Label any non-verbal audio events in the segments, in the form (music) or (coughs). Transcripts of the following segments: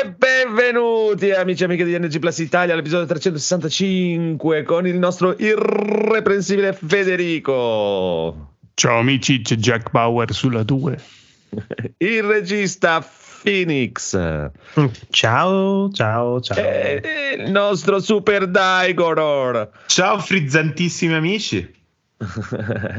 E benvenuti amici e amiche di NG Plus Italia all'episodio 365 con il nostro irreprensibile Federico. Ciao amici, c'è Jack Bauer sulla 2. (laughs) il regista Phoenix. Ciao, ciao, ciao. E il nostro super Daigoror. Ciao frizzantissimi amici.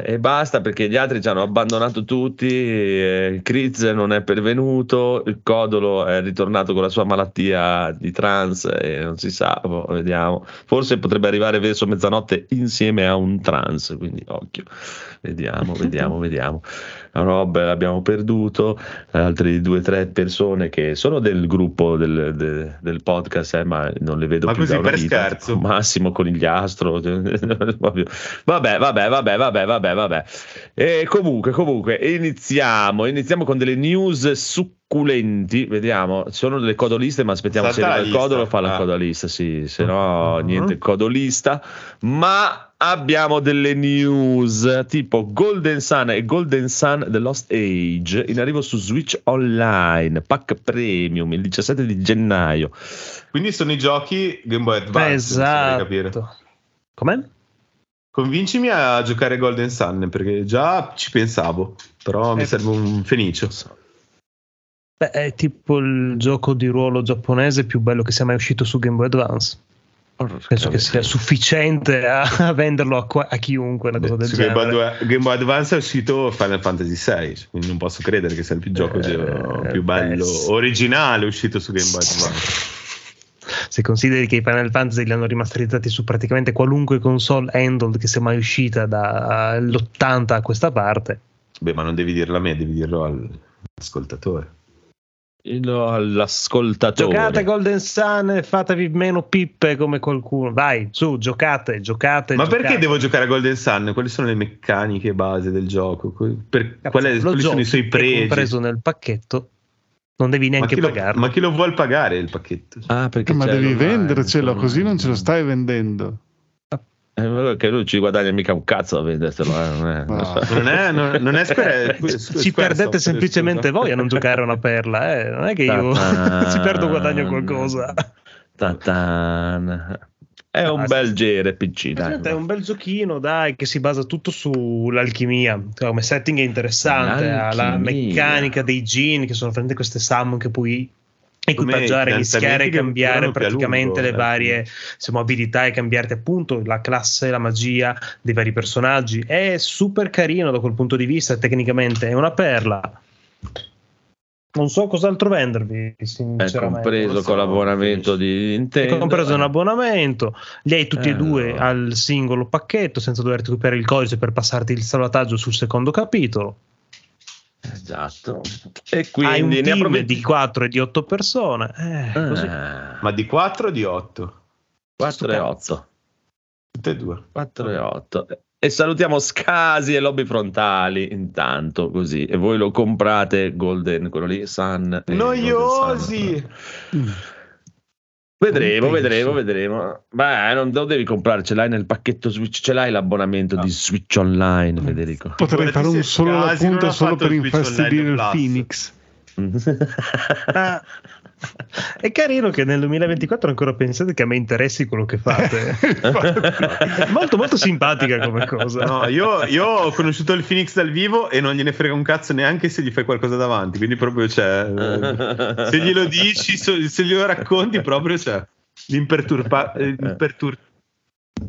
E basta perché gli altri ci hanno abbandonato tutti. Eh, Kriz non è pervenuto. Il Codolo è ritornato con la sua malattia di trans e non si sa. Boh, vediamo. Forse potrebbe arrivare verso mezzanotte insieme a un trans. Quindi occhio. Vediamo, vediamo, (laughs) vediamo. Rob l'abbiamo perduto. Altre due o tre persone che sono del gruppo del, del, del podcast, eh, ma non le vedo ma più così per vita. scherzo. (laughs) Massimo Conigliastro. (laughs) vabbè, vabbè, vabbè, vabbè, vabbè, vabbè. E comunque, comunque, iniziamo. Iniziamo con delle news succulenti. Vediamo, sono delle codoliste, ma aspettiamo Salta se la il codolo fa la Ah. codolista, sì, se no Mhm. niente codolista. Ma abbiamo delle news tipo Golden Sun e Golden Sun The Lost Age in arrivo su Switch Online, pack premium il 17 di gennaio. Quindi sono i giochi Game Boy Advance. vorrei capire. Esatto. Com'è? Convincimi a giocare Golden Sun perché già ci pensavo, però mi Eh. serve un fenicio. Beh, è tipo il gioco di ruolo giapponese più bello che sia mai uscito su Game Boy Advance. Penso che sia sufficiente a, (laughs) a venderlo a, qua- a chiunque una cosa del Su Game Boy, genere. Game Boy Advance è uscito Final Fantasy VI, quindi non posso credere che sia il più gioco di- Eh, più bello, beh, originale uscito su Game Boy Advance. Se consideri che i Final Fantasy li hanno rimasterizzati su praticamente qualunque console handled che sia mai uscita dall'80 a questa parte. Beh, ma non devi dirlo a me, devi dirlo all'ascoltatore. All'ascoltatore. Giocate Golden Sun e fatevi meno pippe come qualcuno. Vai, su, giocate, giocate. Ma giocate. perché devo giocare a Golden Sun? Quali sono le meccaniche base del gioco? Per- Cazzo, qual è- lo quali sono i suoi è pregi? compreso nel pacchetto. Non devi Ma neanche lo, pagarlo. ma chi lo vuol pagare il pacchetto? Ah, perché Ma devi vendercelo, così non ce lo stai vendendo. Eh, che lui ci guadagna mica un cazzo a vendertelo. eh, non è- No. Non (laughs) è, non, non è Square, Ci perdete semplicemente voi a non giocare a una perla, eh. non è che io Ta-tan. (laughs) ci perdo guadagno qualcosa. Ta-tan. È un Ah, bel sì. JRPG, dai. È un bel giochino, dai, che si basa tutto sull'alchimia. Cioè, Come setting è interessante, ha la L'alchimia. meccanica dei gin, che sono veramente queste summon che puoi equipaggiare, i mischiare e cambiare praticamente lungo, le eh. varie insomma, abilità e cambiarti appunto la classe, la magia dei vari personaggi. È super carino da quel punto di vista, tecnicamente è una perla. Non so cos'altro vendervi, È sinceramente. compreso con l'abbonamento di Nintendo. compreso un abbonamento, li hai tutti Eh, e due no. al singolo pacchetto senza dover recuperare il codice per passarti il salvataggio sul secondo capitolo. Esatto. E hai un quindi ne team approfitti- di 4 e di 8 persone. Eh, così. Ah, Ma di 4 o di 8? 4 e 8. Tutte e due. 4 e 8. E salutiamo Scasi e Lobby Frontali intanto così. E voi lo comprate Golden, quello lì, Sun. Noiosi! Vedremo, Non vedremo, vedremo. Beh, non lo devi comprare, ce l'hai nel pacchetto Switch, ce l'hai l'abbonamento No. di Switch Online, Federico. Potrei fare un solo non appunto solo per infastidire il. Phoenix. Ah, è carino che nel 2024 ancora pensate che a me interessi quello che fate. (laughs) Molto molto simpatica come cosa. No, io, io ho conosciuto il Phoenix dal vivo e non gliene frega un cazzo neanche se gli fai qualcosa davanti. Quindi proprio c'è. eh, se glielo dici, se glielo racconti, proprio c'è. L'imperturba. eh, l'impertur-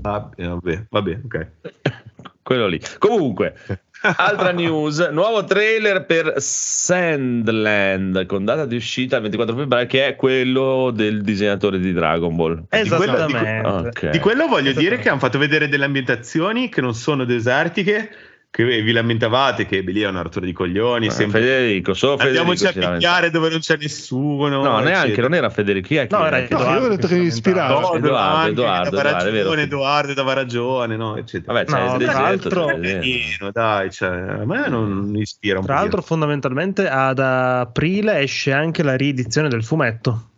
Ah, eh, vabbè, vabbè, ok. Quello lì. Comunque, altra news, nuovo trailer per Sandland con data di uscita il 24 febbraio che è quello del disegnatore di Dragon Ball. Esattamente. Ok. Di quello voglio Esattamente. dire che hanno fatto vedere delle ambientazioni che non sono desertiche, che vi lamentavate che lì è una rottura di coglioni. Eh, sempre... Federico, solo Federico Andiamoci a picchiare dove non c'è nessuno. No, neanche, non era Federico. Chi è che No, era No, Edoardo io ho detto che mi ispirava. No, Edoardo, Edoardo, dava Edoardo, Edoardo dava ragione, no, eccetera. Vabbè, c'è No, il tra l'altro-. Carino, dai, cioè, a me non mi ispira un Tra l'altro, fondamentalmente ad aprile esce anche la riedizione del fumetto,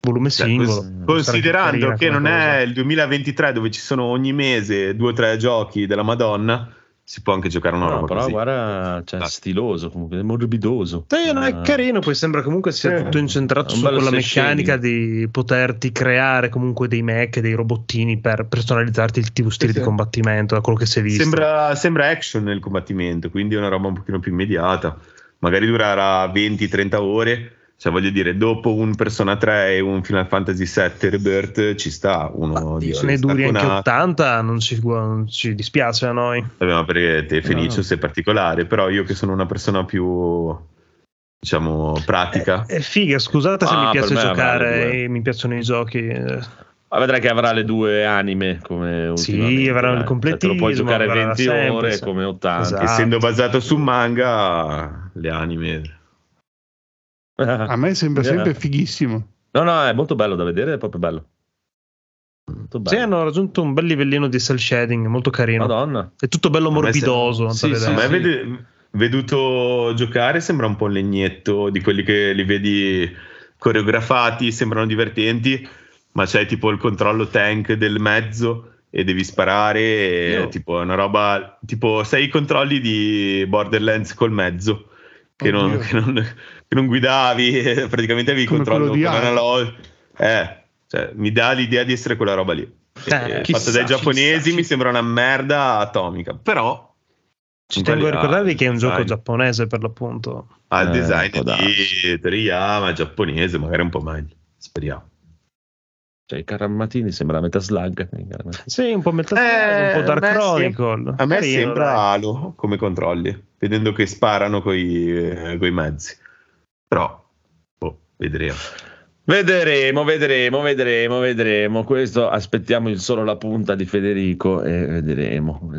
volume Cioè, singolo. Sarà considerando che non cosa. è il 2023 dove ci sono ogni mese due o tre giochi della Madonna, si può anche giocare una No, roba però così. guarda, cioè, Dai. stiloso comunque, è morbidoso. Eh, no, è Ah. carino, poi sembra comunque sia Eh, tutto incentrato un su bello quella cel meccanica di poterti creare comunque dei mech, dei robottini per personalizzarti il tuo stile Sì, di sì. combattimento, da quello che si è visto. Sembra, sembra action nel combattimento, quindi è una roba un pochino più immediata. Magari durerà 20-30 ore. Cioè, voglio dire, dopo un Persona 3 e un Final Fantasy VII Rebirth ci sta uno dice, ne duri anche una- 80, non ci, non ci dispiace a noi. Vabbè, ma perché te Fenicio No. sei particolare, però io che sono una persona più diciamo pratica. È figa, scusate se Ah, mi piace per me giocare e mi piacciono i giochi. eh, Ma vedrai che avrà le due anime come Sì, avranno il dai. completismo, Cioè, te lo puoi giocare avrà 20 sempre, ore come 80. Esatto. Essendo basato su manga, le anime. A me sembra Yeah. (laughs) sempre fighissimo. No, no, è molto bello da vedere, è proprio bello. Molto Sì, hanno raggiunto un bel livellino di cell shading, molto carino. Madonna. È tutto bello morbidoso. se- da sì, sì, a me vede- veduto giocare sembra un po' un legnetto di quelli che li vedi coreografati, sembrano divertenti, ma c'è tipo il controllo tank del mezzo e devi sparare, e Io- tipo è una roba, tipo sei i controlli di Borderlands col mezzo. Che non, che, non, che non guidavi, eh, (laughs) praticamente avevi Come controllo con di Halo. analog. Eh, cioè, mi dà l'idea di essere quella roba lì. Eh, Eh, fatto dai giapponesi chissà, mi sembra una merda atomica, però Ci tengo a ricordarvi che è un gioco design. giapponese per l'appunto. ha il Eh, design di Toriyama giapponese, magari un po' meglio. Speriamo. Cioè, i Caramatini sembra metà slug. i. Sì, un po' Metal Eh, Slug, un po' Dark a me Chronicle. A me Carino, sembra dai. Halo come controlli, vedendo che sparano coi, eh, coi mezzi. Però, boh, vedremo. Vedremo, vedremo, vedremo, vedremo. Questo aspettiamo il solo la punta di Federico e vedremo.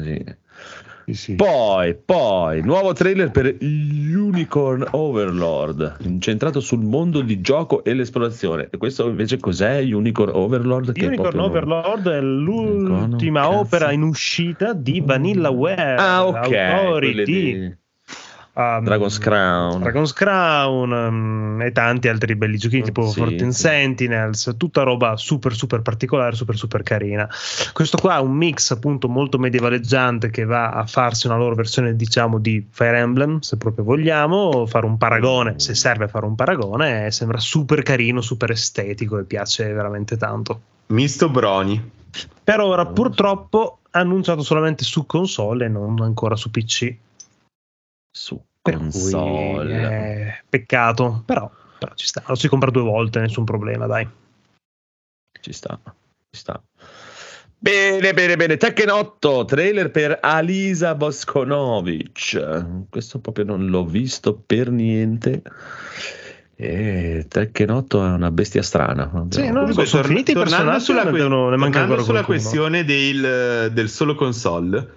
Sì, sì. Poi, poi, nuovo trailer per Unicorn Overlord, incentrato sul mondo di gioco e l'esplorazione. E questo invece cos'è Unicorn Overlord? Che Unicorn non- Overlord è l'ultima Cazzo. opera in uscita di Vanillaware. Ah, ok. di, di um, Dragon's Crown. Dragon's Crown um, e tanti altri belli giochini Oh, tipo sì, 14 sì. Sentinels, tutta roba super super particolare, super super carina. Questo qua è un mix appunto molto medievaleggiante che va a farsi una loro versione diciamo di Fire Emblem, se proprio vogliamo, fare un paragone, se serve fare un paragone, e sembra super carino, super estetico e piace veramente tanto. Misto Broni. Per ora purtroppo annunciato solamente su console e non ancora su PC. Su Per cui, console. eh, peccato, però, però ci sta. Lo si compra due volte, nessun problema, dai. Ci sta, ci sta. Bene, bene, bene. Tekken 8, trailer per Alisa Boskonovic. Questo proprio non l'ho visto per niente. E Tekken 8 è una bestia strana. Sì, no, Comunque, sono tor- finiti i personaggi, sulla, que- tornando sulla qualcuno. questione del, del solo console,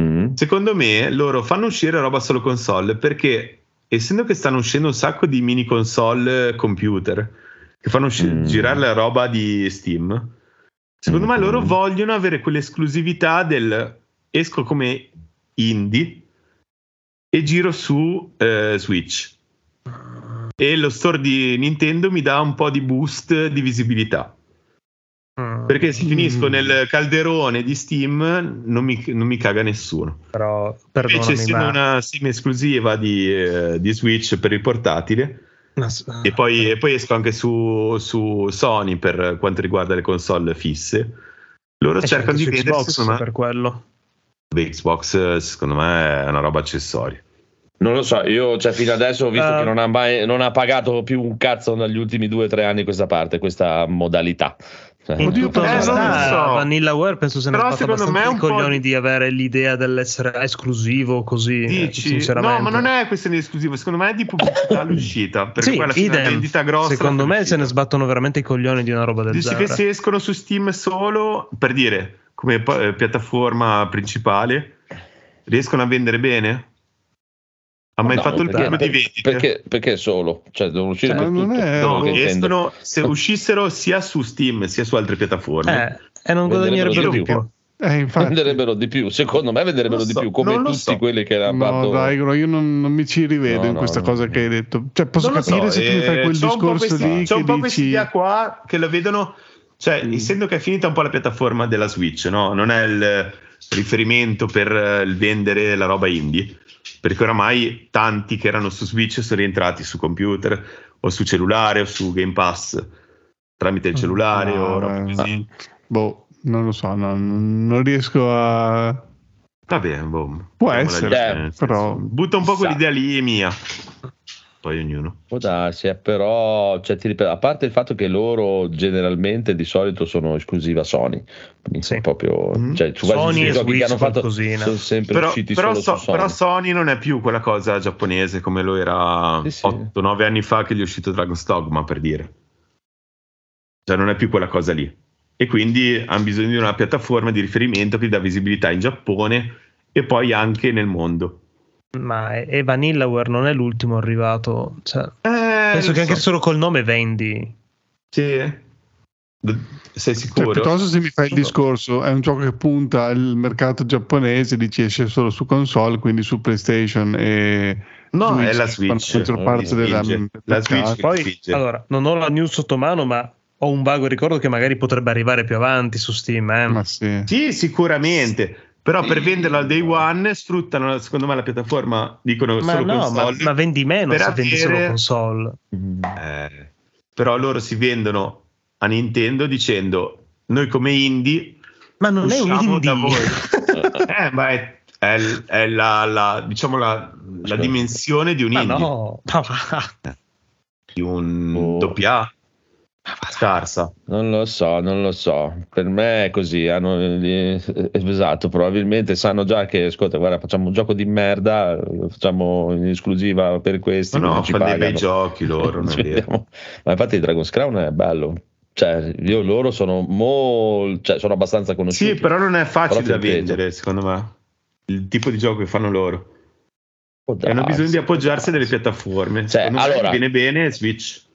Mm. secondo me loro fanno uscire roba solo console perché essendo che stanno uscendo un sacco di mini console computer che fanno usci- Mm. girare la roba di Steam, secondo me Mm. loro vogliono avere quell'esclusività del esco come indie e giro su eh, Switch. E lo store di Nintendo mi dà un po' di boost di visibilità. Perché se finisco Mm. nel calderone di Steam non mi, non mi caga nessuno. però, Invece, essendo ma... una sim esclusiva di, eh, di Switch per il portatile, ma- e, poi, e poi esco anche su, su Sony per quanto riguarda le console fisse, loro Eh, cercano di su vendere Xbox me, per quello. Xbox, eh, secondo me è una roba accessoria. Non lo so, io cioè, fino adesso ho visto Eh. che non ha, mai, non ha pagato più un cazzo negli ultimi due o tre anni questa parte, questa modalità. Cioè, Oddio, onestà, lo so. Vanillaware penso se ne è fatto me i coglioni di- avere l'idea dell'essere esclusivo così, eh, Dici, sinceramente. no, ma non è questione di esclusivo, secondo me è di pubblicità (coughs) all'uscita. Perché Sì, poi alla fine la idem. vendita grossa. Secondo me se ne sbattono veramente i coglioni di una roba del Dici genere. che se escono su Steam solo, per dire, come eh, piattaforma principale, riescono a vendere bene? Ha mai no, fatto il primo di vendite? perché, perché solo? Cioè, devono uscire Cioè, non tutto. è- No, escono, se uscissero sia su Steam sia su altre piattaforme. Eh, e non Venderebbero guadagnerebbero più. più. Eh, infatti. Venderebbero di più, secondo me venderebbero Non di so, più, come tutti so. quelli che hanno No, fatto. dai, io non, non mi ci rivedo No, in questa no, cosa no. che hai detto. Cioè, posso Non lo capire so, se tu mi fai eh, quel c'ho un po' discorso questi- lì che un po' questa idea qua che la vedono, cioè, Mm. essendo che è finita un po' la piattaforma della Switch, no? Non è il riferimento per eh, il vendere la roba indie, perché oramai tanti che erano su Switch sono rientrati su computer o su cellulare o su Game Pass tramite il cellulare No, o eh, così. Boh, non lo so, no, non riesco a... Va bene, boh. Può la essere, però-. Butta un po' quell'idea lì è mia. Poi ognuno. Può darsi, eh, però, cioè, ti ripeto, a parte il fatto che loro generalmente di solito sono esclusiva Sony, Sì. proprio, Mhm. cioè, Sony e che Switch hanno fatto qualcosina. sono sempre Però, usciti però so- Sony. però Sony non è più quella cosa giapponese come lo era Sì, sì. 8-9 anni fa che gli è uscito Dragon's Dogma per dire. Cioè non è più quella cosa lì. E quindi hanno bisogno di una piattaforma di riferimento che dà visibilità in Giappone e poi anche nel mondo. Ma e e Vanillaware non è l'ultimo arrivato. Cioè, Eh, penso che anche so. solo col nome vendi. Sì. Sei Cioè, sicuro? piuttosto se mi fai il discorso, è un gioco che punta al mercato giapponese, dici esce solo su console, quindi su PlayStation e no, è la Switch. la maggior parte della, La Switch Poi, allora, non ho la news sotto mano, ma ho un vago ricordo che magari potrebbe arrivare più avanti su Steam. eh. Ma sì. Sì, sicuramente. Però per venderlo al day one sfruttano, secondo me, la piattaforma, dicono Ma solo no, ma, console. ma vendi meno per se vendi solo avere- console. Eh, però loro si vendono a Nintendo dicendo noi come indie Ma non è un indie. voi. (laughs) eh, ma è, è è la, la- diciamo la, la Certo. dimensione di un Ma indie, no, ma va. di un Oh. doppia scarsa. Non lo so, non lo so. Per me è così. Hanno, esatto, probabilmente sanno già che, ascolta, guarda, facciamo un gioco di merda, facciamo in esclusiva per questi. No, no, fanno dei bei giochi loro, non è (laughs) vero. Ma infatti Dragon's Crown è bello. Cioè, io loro sono molto, cioè, sono abbastanza conosciuti. Sì, però non è facile da vendere, secondo me. Il tipo di gioco che fanno loro. E hanno darsi, bisogno di appoggiarsi a delle darsi. piattaforme. Cioè, allora- viene bene Switch.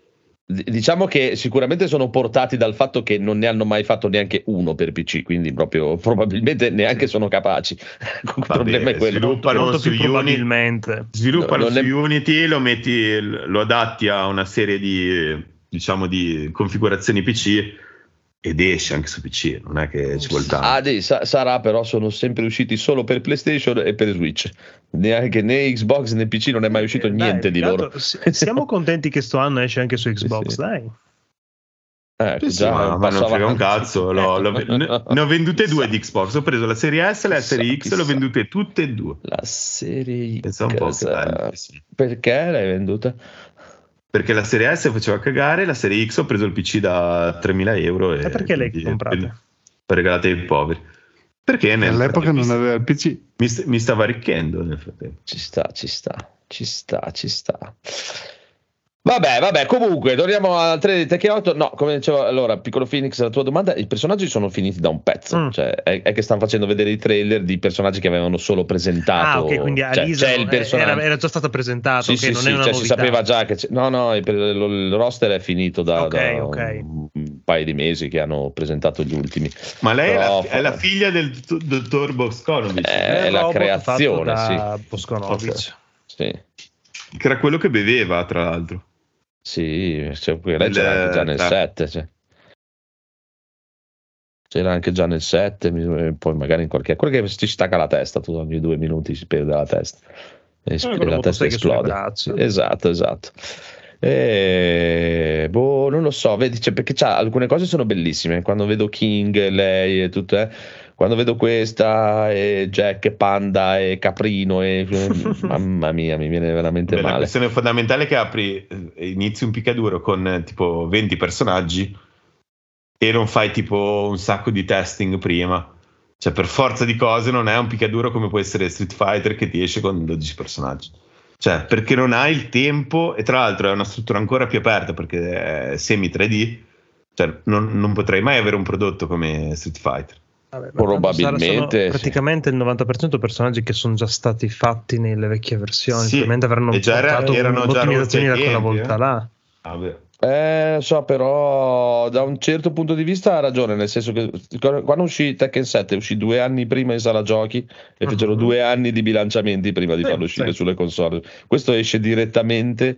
Diciamo che sicuramente sono portati dal fatto che non ne hanno mai fatto neanche uno per PC, quindi proprio (laughs) probabilmente neanche sono capaci. (laughs) il Vabbè, problema è quello. sviluppano Molto su più Unity, probabilmente. sviluppano Non su è- Unity, lo metti, lo adatti a una serie di diciamo di configurazioni PC ed esce anche su PC, non è che ci vuole tanto. Ah, sa- sarà, però sono sempre usciti solo per PlayStation e per Switch. Neanche né Xbox né PC non è mai uscito Eh, Dai, niente di più che loro. Siamo contenti che sto anno esce anche su (laughs) Xbox, sì. dai. Ecco, Sì, già, ma, ma non frega un cazzo, l'ho- l'ho- ne, (laughs) ne ho vendute due di Xbox, ho preso la serie S e la Chissà, serie X e le ho chissà. vendute tutte e due. La serie Pensa un po' X, che bello, sì. Perché l'hai venduta? Perché la serie S faceva cagare, la serie X ho preso il PC da 3.000 euro e, E perché le comprate? Per regalate ai poveri. Perché nel All'epoca non aveva il PC. mi, st- mi stava arricchendo nel frattempo. Ci sta, ci sta, ci sta, ci sta. Vabbè, vabbè, comunque, torniamo a 3 di Tekken 8. No, come dicevo, allora, piccolo Phoenix, la tua domanda, i personaggi sono finiti da un pezzo, Mm. cioè è, è che stanno facendo vedere i trailer di personaggi che avevano solo presentato. Ah, ok, quindi cioè, Alisa c'è il non- personaggio. era, era già stato presentato, Sì, ok, sì, non sì, è una cioè, si sapeva già che c'è- no, no, il, il roster è finito da, Ok, da ok. un, un paio di mesi che hanno presentato gli ultimi. Ma lei è Però- la, è la figlia del dottor Boskonovic, Eh, È è la creazione, fatto da Boskonovic. Sì, che era quello che beveva, tra l'altro. Sì, cioè, lei Il- c'era anche già nel tra- 7. Cioè. C'era anche già nel 7, mi- poi magari in qualche... Quello che si stacca la testa, tu ogni due minuti si perde la testa. E Eh, la testa esplode. Esatto, esatto. E, boh, non lo so, vedi, cioè, perché c'ha, alcune cose sono bellissime. Quando vedo King, lei e tutto, eh, quando vedo questa, e Jack, e Panda e Caprino, e, (laughs) mamma mia, mi viene veramente Beh, la male. questione fondamentale è che apri eh, inizi un picaduro con eh, tipo 20 personaggi e non fai tipo un sacco di testing prima. Cioè, per forza di cose non è un picaduro come può essere Street Fighter che ti esce con 12 personaggi. Cioè, perché non hai il tempo, e tra l'altro è una struttura ancora più aperta perché è semi 3D. Cioè, non, non potrei mai avere un prodotto come Street Fighter. Vabbè, Probabilmente, sì. sono praticamente il 90% personaggi che sono già stati fatti nelle vecchie versioni, Sì, probabilmente avranno e già era- portato erano già ottimizzazioni da quella volta eh. là. Vabbè. Eh, so, però da un certo punto di vista ha ragione, nel senso che quando uscì Tekken 7 uscì due anni prima in sala giochi e fecero Mhm. due anni di bilanciamenti prima di Sì, farlo uscire sì. sulle console. Questo esce direttamente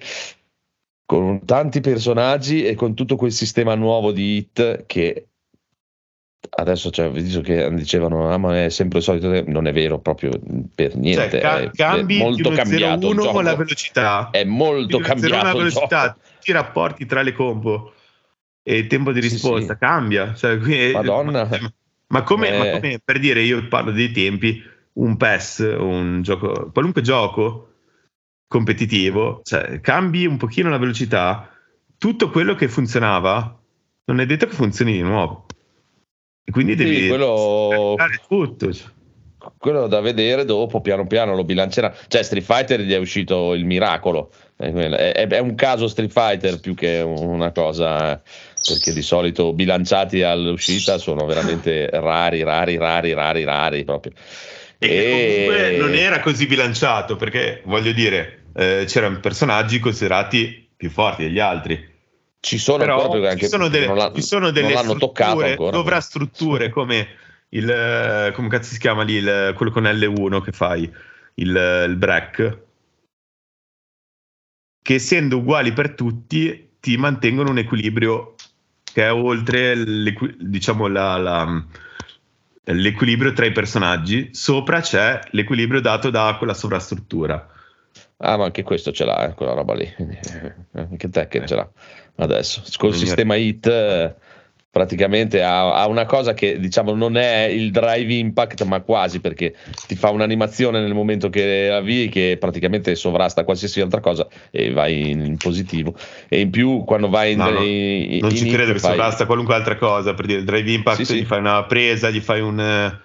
con tanti personaggi e con tutto quel sistema nuovo di hit che adesso cioè, visto che dicevano ah, ma è sempre il solito non è vero proprio per niente cioè, ca- cambi è molto cambiato con la velocità. È molto cambiato la velocità. i rapporti tra le combo. E il tempo di risposta sì, sì. cambia. Cioè, qui, Madonna. Ma, (laughs) ma, come, eh. ma, come, per dire io parlo dei tempi un PES un gioco qualunque gioco competitivo cioè, cambi un pochino la velocità. Tutto quello che funzionava non è detto che funzioni di nuovo e quindi devi sì, quello... tutto. Cioè. Quello da vedere dopo, piano piano lo bilancerà. Cioè, Street Fighter gli è uscito il miracolo. È, è, è un caso Street Fighter più che una cosa, perché di solito bilanciati all'uscita sono veramente rari, rari, rari, rari, rari proprio. E, e... comunque non era così bilanciato, perché voglio dire, eh, c'erano personaggi considerati più forti degli altri ci sono anche ci sono delle, ci sono delle strutture, sovrastrutture come il eh, come cazzo si chiama lì il, quello con L1 che fai il, il break che essendo uguali per tutti ti mantengono un equilibrio che è oltre diciamo la, la, l'equilibrio tra i personaggi. Sopra c'è l'equilibrio dato da quella sovrastruttura. Ah ma anche questo ce l'ha eh, quella roba lì. (laughs) Anche te che ce l'ha adesso. Col sistema HIT praticamente ha, ha, una cosa che diciamo non è il drive impact ma quasi perché ti fa un'animazione nel momento che avvii che praticamente sovrasta qualsiasi altra cosa e vai in, in positivo e in più quando vai in, no, no, in non ci credo che fai... sovrasta qualunque altra cosa per dire il drive impact sì, gli sì. fai una presa gli fai un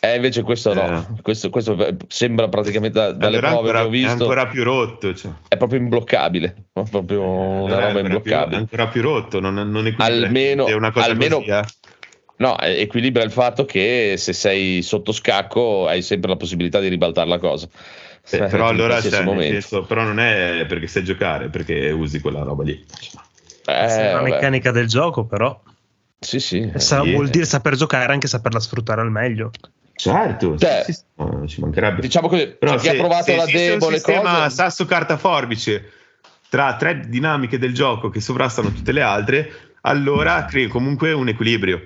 eh, invece questo no, eh. questo, questo, sembra praticamente da, dalle allora prove ancora, che ho visto. È ancora più rotto. Cioè. È proprio imbloccabile, proprio una roba imbloccabile. Più, è ancora più rotto, non, non almeno, è una cosa almeno, così, eh. No, equilibra il fatto che se sei sotto scacco hai sempre la possibilità di ribaltare la cosa. Eh, però allora cioè, senso, però non è perché sai giocare, perché usi quella roba lì. Eh, è una meccanica del gioco, però. Sì, sì. Sa- sì. Vuol dire saper giocare anche saperla sfruttare al meglio. Certo, cioè, sì, sì, no, ci mancherebbe. Diciamo che Però chi ha provato se la debole un sistema cosa... sasso carta forbice tra tre dinamiche del gioco che sovrastano tutte le altre, allora crei comunque un equilibrio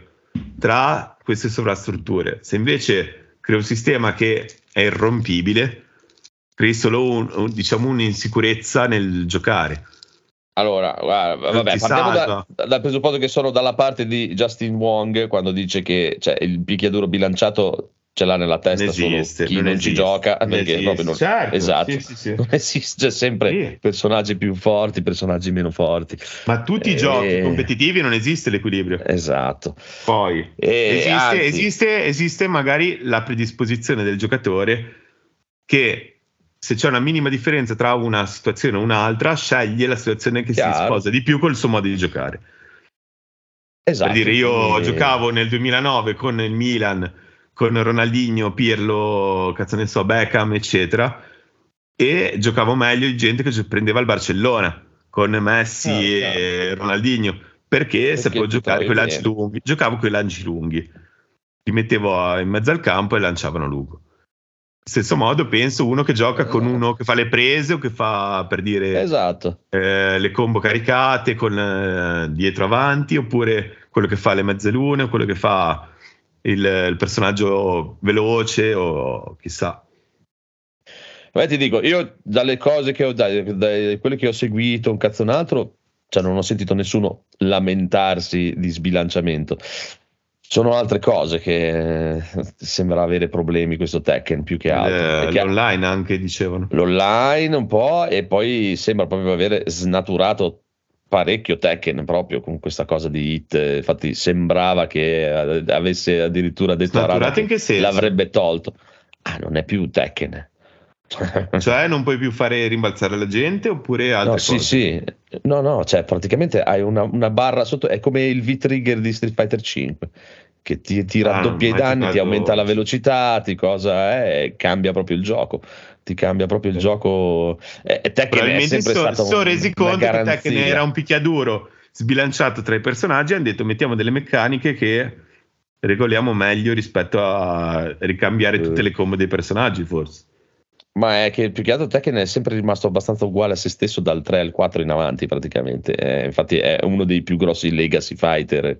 tra queste sovrastrutture. Se invece crei un sistema che è irrompibile, crei solo un, un, diciamo un'insicurezza nel giocare. Allora, guarda, vabbè, partiamo da, dal presupposto che sono dalla parte di Justin Wong quando dice che cioè, il picchiaduro bilanciato ce l'ha nella testa non esiste, chi non, non ci gioca non perché proprio non, certo, esatto, sì, sì, sì. non esiste sempre personaggi più forti personaggi meno forti. Ma tutti i giochi competitivi non esiste l'equilibrio. Esatto. Poi esiste, anzi, esiste, esiste magari la predisposizione del giocatore che se c'è una minima differenza tra una situazione e un'altra sceglie la situazione che Chiaro. si sposa di più col suo modo di giocare. Esatto per dire io e... giocavo nel 2009 con il Milan con Ronaldinho, Pirlo, cazzo ne so, Beckham, eccetera. E giocavo meglio di gente che prendeva il Barcellona con Messi ah, e Ronaldinho perché, perché sapevo giocare con i lanci lunghi. Giocavo con i lanci lunghi, li mettevo in mezzo al campo e lanciavano lungo. Stesso modo, penso uno che gioca con uno che fa le prese o che fa per dire esatto. eh, le combo caricate con eh, dietro avanti, oppure quello che fa le mezze lune, o quello che fa il, il personaggio veloce o chissà. Beh, ti dico, io dalle cose che ho, da, da quelle che ho seguito, un cazzo un altro, cioè non ho sentito nessuno lamentarsi di sbilanciamento. Sono altre cose che eh, sembra avere problemi questo Tekken più che altro. Eh, l'online anche dicevano. L'online un po' e poi sembra proprio avere snaturato parecchio Tekken proprio con questa cosa di hit infatti sembrava che avesse addirittura detto che l'avrebbe tolto ah non è più Tekken (laughs) cioè non puoi più fare rimbalzare la gente oppure altre no, cose? Sì, sì. No, no, cioè praticamente hai una, una barra sotto, è come il V-Trigger di Street Fighter 5 che ti, ti ah, raddoppia ah, i danni, ti aumenta la velocità, ti cosa è, cambia proprio il gioco ti cambia proprio il gioco. Eh, Tekken è sempre so, stato sono resi conto che Tekken era un picchiaduro sbilanciato tra i personaggi. Hanno detto mettiamo delle meccaniche che regoliamo meglio rispetto a ricambiare tutte le combo dei personaggi, forse. Ma è che più che altro Tekken è sempre rimasto abbastanza uguale a se stesso dal 3 al 4 in avanti, praticamente. Eh, infatti, è uno dei più grossi legacy fighter.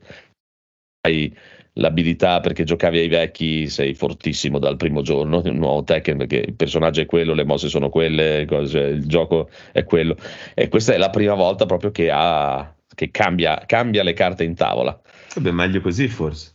Hai l'abilità perché giocavi ai vecchi sei fortissimo dal primo giorno, il nuovo Tekken perché il personaggio è quello, le mosse sono quelle, cose, il gioco è quello e questa è la prima volta proprio che, ha, che cambia, cambia le carte in tavola. Vabbè, meglio così forse.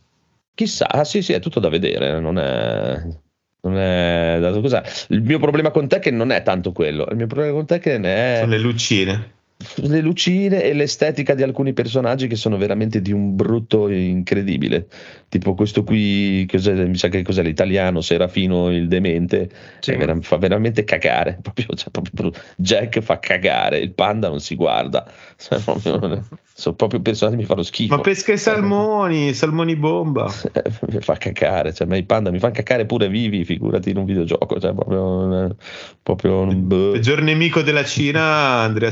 Chissà, ah, sì sì è tutto da vedere, non è... Non è dato cos'è. Il mio problema con Tekken non è tanto quello, il mio problema con Tekken è... Sono le lucine le lucine e l'estetica di alcuni personaggi che sono veramente di un brutto incredibile. Tipo questo qui, mi sa che cos'è l'italiano, Serafino il demente, sì. vera- fa veramente cagare. (laughs) Proprio, cioè, proprio, Jack fa cagare, il panda non si guarda. (laughs) Cioè, proprio, sono proprio personaggi che mi fanno schifo. Ma pesca i salmoni, salmoni bomba. (laughs) mi fa cacare, cioè, ma i panda mi fanno cacare pure vivi, figurati in un videogioco. Cioè, proprio, proprio il boh. peggior nemico della Cina, Andrea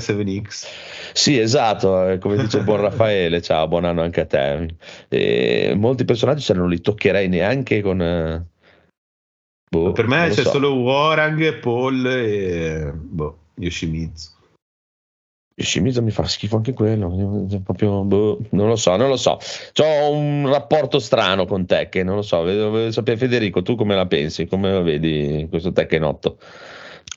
7X. Sì, esatto, eh, come dice il buon (laughs) Raffaele, ciao, buon anno anche a te. E molti personaggi cioè, non li toccherei neanche con... Eh, boh, per me c'è so. solo Warang, Paul e boh, Yoshimitsu. Shimizu mi fa schifo anche quello, proprio, boh, non lo so, non lo so. Ho un rapporto strano con Tekken, non lo so, vedo sapere Federico, tu come la pensi, come lo vedi questo Tekken 8?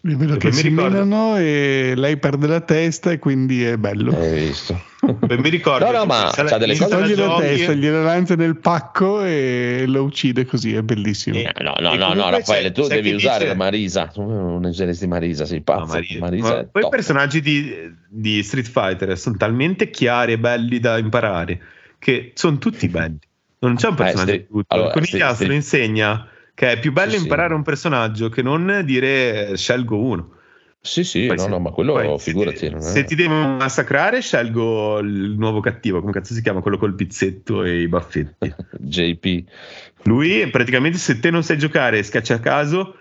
Io vedo che si menano e lei perde la testa e quindi è bello. Hai visto? Beh, mi ricordo. No, no, ma c'ha delle cose toglie la testa, gliela lancia nel pacco e lo uccide così, è bellissimo. Eh, no, no, no, no, Raffaele, tu devi usare dice... Marisa. Non useresti Marisa, sei pazzo. No, Marisa. Marisa ma poi i personaggi di, di Street Fighter sono talmente chiari e belli da imparare che sono tutti belli. Non c'è un eh, personaggio eh, tutto. Allora, Conigliastro insegna che è più bello sì, imparare sì. un personaggio che non dire scelgo uno. Sì, sì, poi no, se, no, ma quello poi, figurati. Se, se ti devo massacrare, scelgo il nuovo cattivo, come cazzo si chiama? Quello col pizzetto e i baffetti. (laughs) JP. Lui, praticamente, se te non sai giocare, scaccia a caso,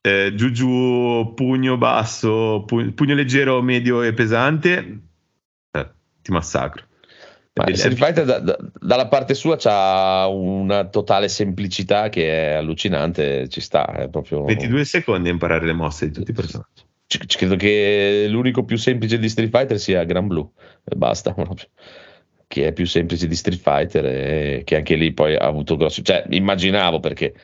eh, giù giù, pugno basso, pugno, pugno leggero, medio e pesante, eh, ti massacro. Ma Street Fighter da, da, dalla parte sua c'ha una totale semplicità che è allucinante, ci sta. È proprio... 22 secondi a imparare le mosse di tutti i personaggi. C- credo che l'unico più semplice di Street Fighter sia Gran Blue, e basta. (laughs) Che è più semplice di Street Fighter e che anche lì poi ha avuto grossi. Cioè, immaginavo perché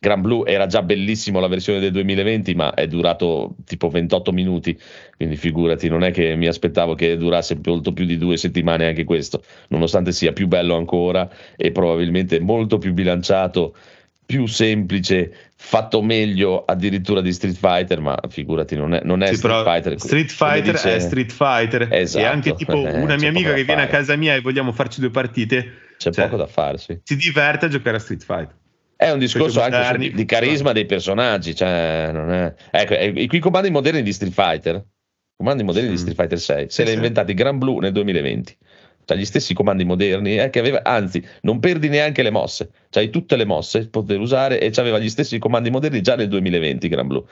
Gran Blue era già bellissimo la versione del 2020, ma è durato tipo 28 minuti, quindi figurati, non è che mi aspettavo che durasse molto più di due settimane anche questo, nonostante sia più bello ancora e probabilmente molto più bilanciato, più semplice, fatto meglio addirittura di Street Fighter, ma figurati, non è, non è sì, Street Fighter. Street Fighter dice... è Street Fighter. Esatto. E anche tipo eh, (laughs) una mia amica che viene a casa mia e vogliamo farci due partite. C'è cioè, poco da fare, sì. Si diverte a giocare a Street Fighter. È un discorso anche di, di, carisma dei personaggi. Cioè, è... Ecco, i comandi moderni di Street Fighter, comandi moderni mm. di Street Fighter 6, se sì, li ha inventati Gran Blue nel 2020. Cioè, gli stessi comandi moderni, eh, che aveva, anzi, non perdi neanche le mosse, cioè tutte le mosse poter usare e aveva gli stessi comandi moderni già nel 2020 Gran Blue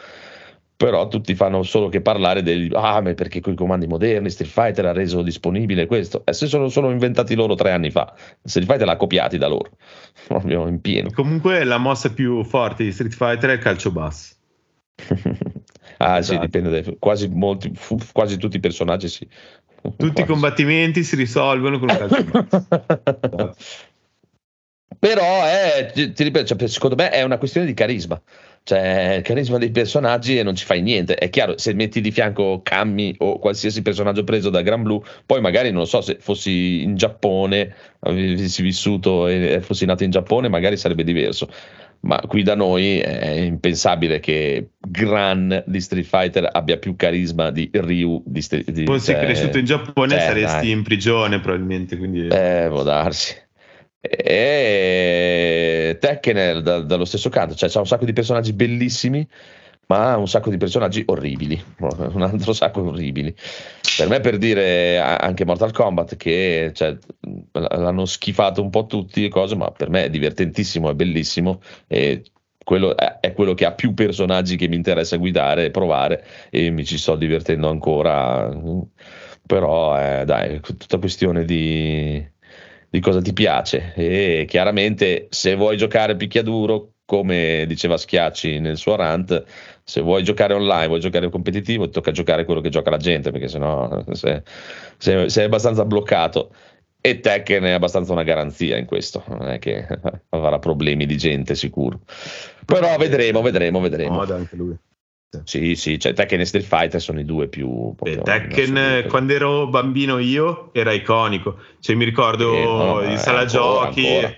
però tutti fanno solo che parlare degli ah ma perché con i comandi moderni Street Fighter ha reso disponibile questo? E se sono, sono inventati loro tre anni fa. Street Fighter l'ha copiati da loro. (laughs) Proprio in pieno. Comunque la mossa più forte di Street Fighter è il calcio basso. (laughs) Ah esatto. sì dipende. Dai, quasi, molti, quasi tutti i personaggi sì. Tutti quasi. i combattimenti si risolvono con un calcio basso (laughs) però è, ti ripeto, cioè, secondo me è una questione di carisma cioè il carisma dei personaggi e non ci fai niente. È chiaro, se metti di fianco Cammi o qualsiasi personaggio preso da Gran Blue, poi magari non so se fossi in Giappone, avessi vissuto e fossi nato in Giappone, magari sarebbe diverso. Ma qui da noi è impensabile che Gran di Street Fighter abbia più carisma di Ryu di Street Fighter. Fossi cioè, cresciuto in Giappone cioè, saresti dai. in prigione probabilmente. Quindi... Eh, può darsi e Tekken da, dallo stesso canto, cioè c'ha un sacco di personaggi bellissimi, ma un sacco di personaggi orribili, un altro (laughs) sacco orribili. Per me, per dire anche Mortal Kombat, che cioè, l'hanno schifato un po' tutti, cose, ma per me è divertentissimo, è bellissimo. E quello è, è, quello che ha più personaggi che mi interessa guidare e provare, e mi ci sto divertendo ancora. Però, è, dai, è tutta questione di di cosa ti piace e chiaramente se vuoi giocare picchiaduro come diceva Schiacci nel suo rant se vuoi giocare online vuoi giocare competitivo ti tocca giocare quello che gioca la gente perché sennò sei, sei, sei abbastanza bloccato e Tekken è abbastanza una garanzia in questo, non è che (laughs) avrà problemi di gente sicuro. Però vedremo, vedremo, vedremo. Moda anche lui. Sì, sì, cioè Tekken e Street Fighter sono i due più... E Tekken, quando ero bambino io, era iconico. Cioè, mi ricordo Eh, no, in sala ancora, giochi. ancora.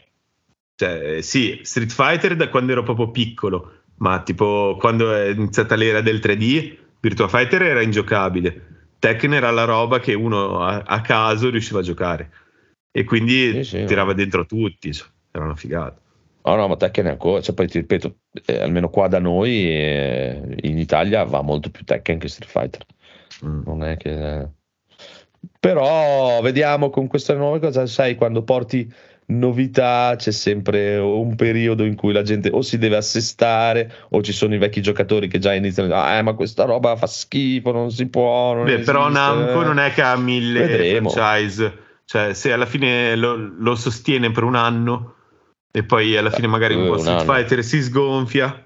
Cioè, sì, Street Fighter da quando ero proprio piccolo, ma tipo quando è iniziata l'era del 3D, Virtua Fighter era ingiocabile. Tekken era la roba che uno a, a caso riusciva a giocare. E quindi Sì, sì, tirava dentro tutti. cioè, era una figata. No, no, ma Tekken è ancora, cioè, poi ti ripeto, eh, almeno qua da noi eh, in Italia va molto più Tekken che Street Fighter. Mm. Non è che... Però vediamo con queste nuove cose, sai, quando porti novità c'è sempre un periodo in cui la gente o si deve assestare o ci sono i vecchi giocatori che già iniziano a dire, ah, ma questa roba fa schifo, non si può. Non Beh, però esiste." Namco non è che ha mille Vedremo. franchise, cioè se alla fine lo, lo sostiene per un anno e poi alla fine magari un Eh, po' Street. Fighter si sgonfia,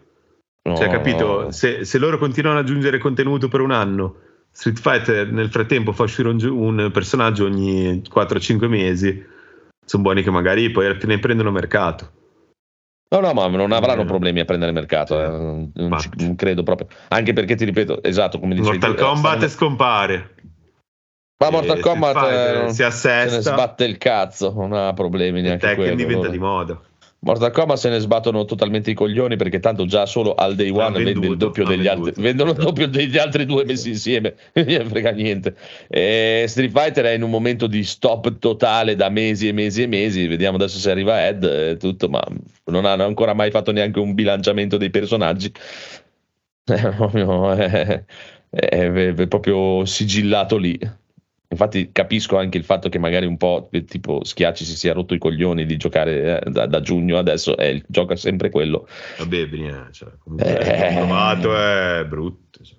No, cioè capito? no. Se, se loro continuano ad aggiungere contenuto per un anno, Street Fighter nel frattempo fa uscire un, un personaggio ogni 4-5 mesi, sono buoni che magari poi alla fine prendono mercato. No, no, ma non avranno Eh. problemi a prendere mercato, eh, non, ci- non credo proprio. Anche perché ti ripeto, esatto, come dicevi Mortal tu, eh, Kombat stanno- scompare. Ma Eh, Mortal Street Kombat eh, si se ne assesta sbatte il cazzo, non ha problemi neanche Tekken quello. diventa no? di moda. Mortal Kombat se ne sbattono totalmente i coglioni perché tanto già solo al day one vende il venduto, doppio l'ha degli venduto. altri, vendono il doppio degli altri due messi insieme, (laughs) non gliene frega niente. E Street Fighter è in un momento di stop totale da mesi e mesi e mesi, vediamo adesso se arriva Ed e tutto, ma non hanno ancora mai fatto neanche un bilanciamento dei personaggi. È (laughs) proprio, è- è- è proprio sigillato lì. Infatti capisco anche il fatto che magari un po' eh, tipo Schiacci si sia rotto i coglioni di giocare eh, da, da giugno adesso e il gioco è sempre quello. Vabbè, Brina, cioè, comunque Eh. il provato è brutto. cioè.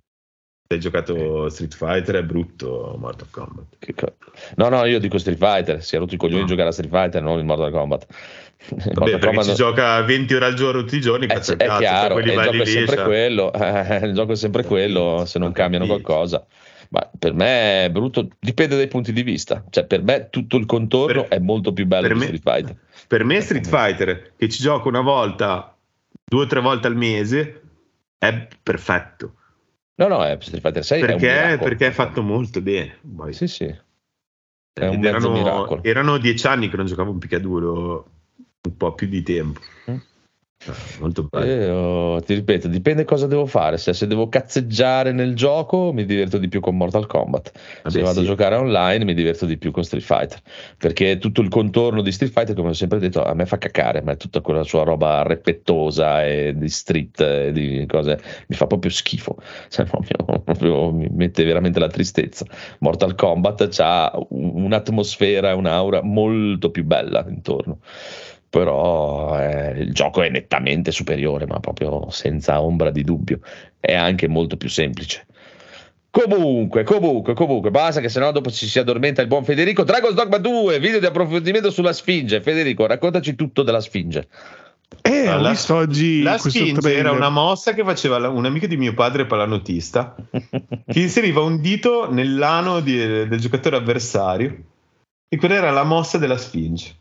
Se hai giocato Street Fighter è brutto Mortal Kombat. Co- No, no, io dico Street Fighter, si è rotto i coglioni No. di giocare a Street Fighter, non il Mortal Kombat. Vabbè, (laughs) Mortal perché Kombat- ci gioca 20 ore al giorno tutti i giorni, Eh, cazzo è è cazzo, chiaro, eh, il gioco è sempre cioè. quello, eh, il gioco è sempre quello, se non cambiano qualcosa. Ma per me è brutto, dipende dai punti di vista. Cioè, per me tutto il contorno Per- è molto più bello di me- Street Fighter. Per me Street Fighter, che ci gioco una volta, due o tre volte al mese, è perfetto. No, no, è Street Fighter 6 è un Perché, miracolo. perché è fatto molto bene. Poi, Sì, sì. È un erano, erano dieci anni che non giocavo un picchiaduro un po' più di tempo. Mm. Ah, molto bello. Io, ti ripeto, dipende cosa devo fare. Se, se devo cazzeggiare nel gioco, mi diverto di più con Mortal Kombat. Se Vabbè, vado a sì. giocare online, mi diverto di più con Street Fighter. Perché tutto il contorno di Street Fighter, come ho sempre detto, a me fa cacare, ma è tutta quella sua roba repettosa e di street e di cose. Mi fa proprio schifo. (laughs) Cioè, proprio, proprio mi mette veramente la tristezza. Mortal Kombat ha un'atmosfera, un'aura molto più bella intorno però eh, il gioco è nettamente superiore, ma proprio senza ombra di dubbio. È anche molto più semplice. Comunque, comunque, comunque, basta che sennò dopo ci si addormenta il buon Federico. Dragon's Dogma 2, video di approfondimento sulla Sfinge. Federico, raccontaci tutto della Sfinge. Eh, ho La- visto oggi La trailer. era una mossa che faceva la- un amico di mio padre pallanuotista che inseriva un dito nell'ano di- del giocatore avversario e quella era la mossa della Sfinge.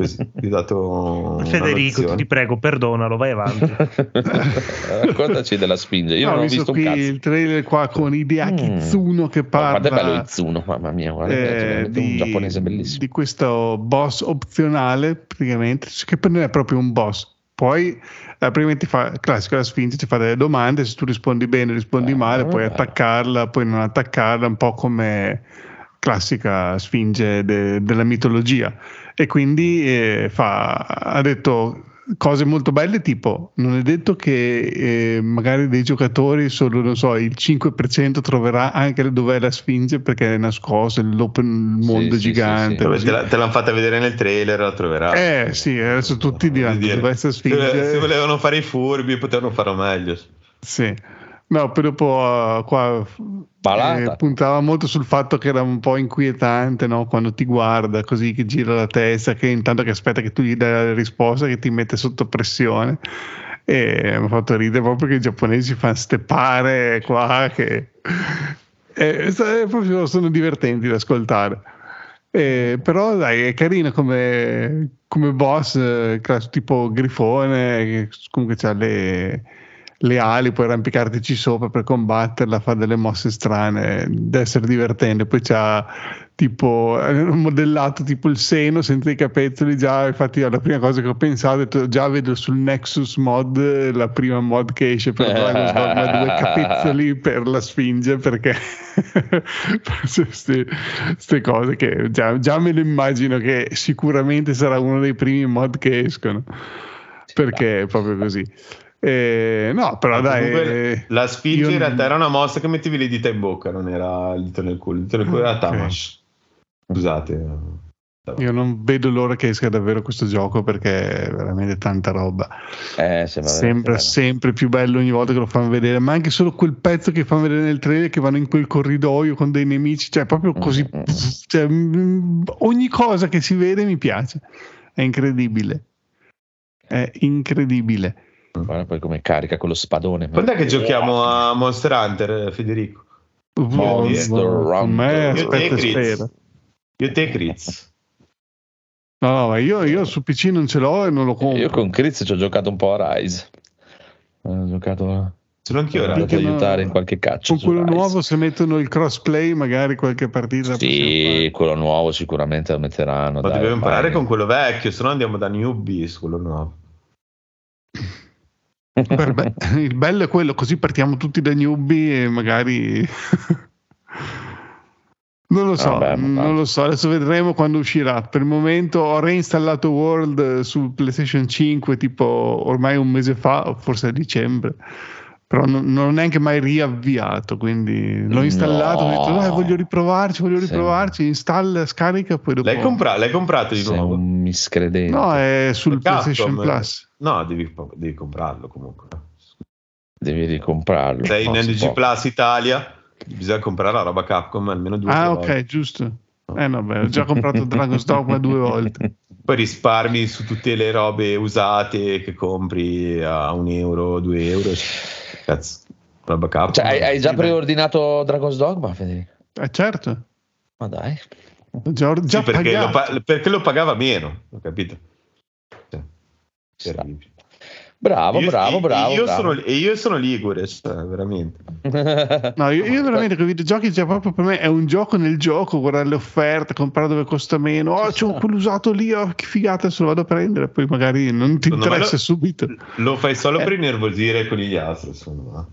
Così, ti ho dato Federico, ti prego, perdonalo, vai avanti. (laughs) Raccontaci della Sfinge. Io No, non ho visto visto un qui cazzo. il trailer qua con Hideaki Mm. Tsuno che Oh, Guarda, bello parla Izuno, mamma mia, guarda, eh, è veramente un giapponese bellissimo. di questo boss opzionale praticamente che per noi è proprio un boss poi eh, praticamente fa classico la sfinge ti fa delle domande se tu rispondi bene rispondi Eh, male puoi bello. attaccarla poi non attaccarla un po' come classica sfinge de- della mitologia e quindi eh, fa, ha detto cose molto belle tipo non è detto che eh, magari dei giocatori solo non so il 5% troverà anche dov'è la sfinge perché è nascosto l'open Sì, mondo sì, sì, gigante sì. Così. te, la- te l'hanno fatta vedere nel trailer, la troverai. Eh sì, adesso tutti diranno dire, dov'è questa se, sfinge. se volevano fare i furbi, potevano farlo meglio. Sì. No, poi dopo uh, qua eh, puntava molto sul fatto che era un po' inquietante no? quando ti guarda così che gira la testa, che intanto che aspetta che tu gli dai la risposta, che ti mette sotto pressione. E mi ha fatto ridere proprio che i giapponesi fanno steppare qua che eh, proprio- sono divertenti da ascoltare. Eh, però dai, è carino come, come boss, eh, tipo grifone, che comunque ha le, le ali, puoi arrampicartici sopra per combatterla, fa delle mosse strane, deve essere divertente. Poi c'ha tipo eh, modellato tipo il seno senza i capezzoli già infatti la prima cosa che ho pensato ho detto già vedo sul Nexus mod la prima mod che esce per (laughs) Dragon's Dogma due capezzoli per la Sfinge perché (laughs) queste cose che già, già, me lo immagino che sicuramente sarà uno dei primi mod che escono. Perché è proprio così eh, no, però no, dai. Eh, la Sfinge in realtà era una mossa che mettevi le dita in bocca, non era il dito nel culo. Il dito nel culo era okay. Tamash. Scusate. Io non vedo l'ora che esca davvero questo gioco perché è veramente tanta roba. Eh, sembra sempre più bello ogni volta che lo fanno vedere, ma anche solo quel pezzo che fanno vedere nel trailer che vanno in quel corridoio con dei nemici, cioè proprio mm, così. Mm-hmm. Cioè, mm, ogni cosa che si vede mi piace. È incredibile. È incredibile. Guarda poi come carica con lo spadone. Quando è che giochiamo a Monster Hunter, Federico? Monster Hunter. Io te, io te Critz. No, ma io, io, su PC non ce l'ho e non lo compro. Io con Critz ci ho giocato un po' a Rise. Ho giocato Ce l'ho anch'io per aiutare in qualche caccia. Con quello Rise. nuovo, se mettono il crossplay, magari qualche partita. Sì, quello nuovo sicuramente lo metteranno. Ma dai, dobbiamo imparare con quello vecchio, se no andiamo da newbie su quello nuovo. Be- (laughs) il bello è quello, così partiamo tutti da newbie e magari (laughs) Non lo so, Vabbè, non lo so, adesso vedremo quando uscirà. Per il momento ho reinstallato World su PlayStation 5 tipo ormai un mese fa, forse a dicembre, però non, non ho neanche mai riavviato, quindi l'ho installato, no. ho detto dai voglio riprovarci, voglio riprovarci, sì. installa, scarica, poi dopo... L'hai, compra- l'hai comprato di nuovo? un miscredente. No, è sul PlayStation Plus. No, devi, devi comprarlo comunque. Devi ricomprarlo. Sei in NG Plus Italia? Bisogna comprare la roba Capcom almeno due ah, volte. Ah, ok, giusto. Eh no, beh, ho già comprato (laughs) Dragon's Dogma due volte. Poi risparmi su tutte le robe usate che compri a un euro, due euro. Cazzo, roba Capcom. Cioè, hai, hai già preordinato Dragon's Dogma, Federico? Eh, certo. Ma dai. Già, già sì, perché, lo, perché, lo, pagava meno, ho capito. Terribile. Bravo, io, bravo, bravo. Io, bravo. Sono, io sono Ligure, cioè, veramente. (laughs) no, io, io veramente con i videogiochi, cioè, proprio per me è un gioco nel gioco, guardare le offerte, comprare dove costa meno. Oh, c'è quello usato lì, oh, che figata, se lo vado a prendere. Poi magari non ti interessa lo, subito. Lo fai solo eh. per innervosire con gli altri, insomma.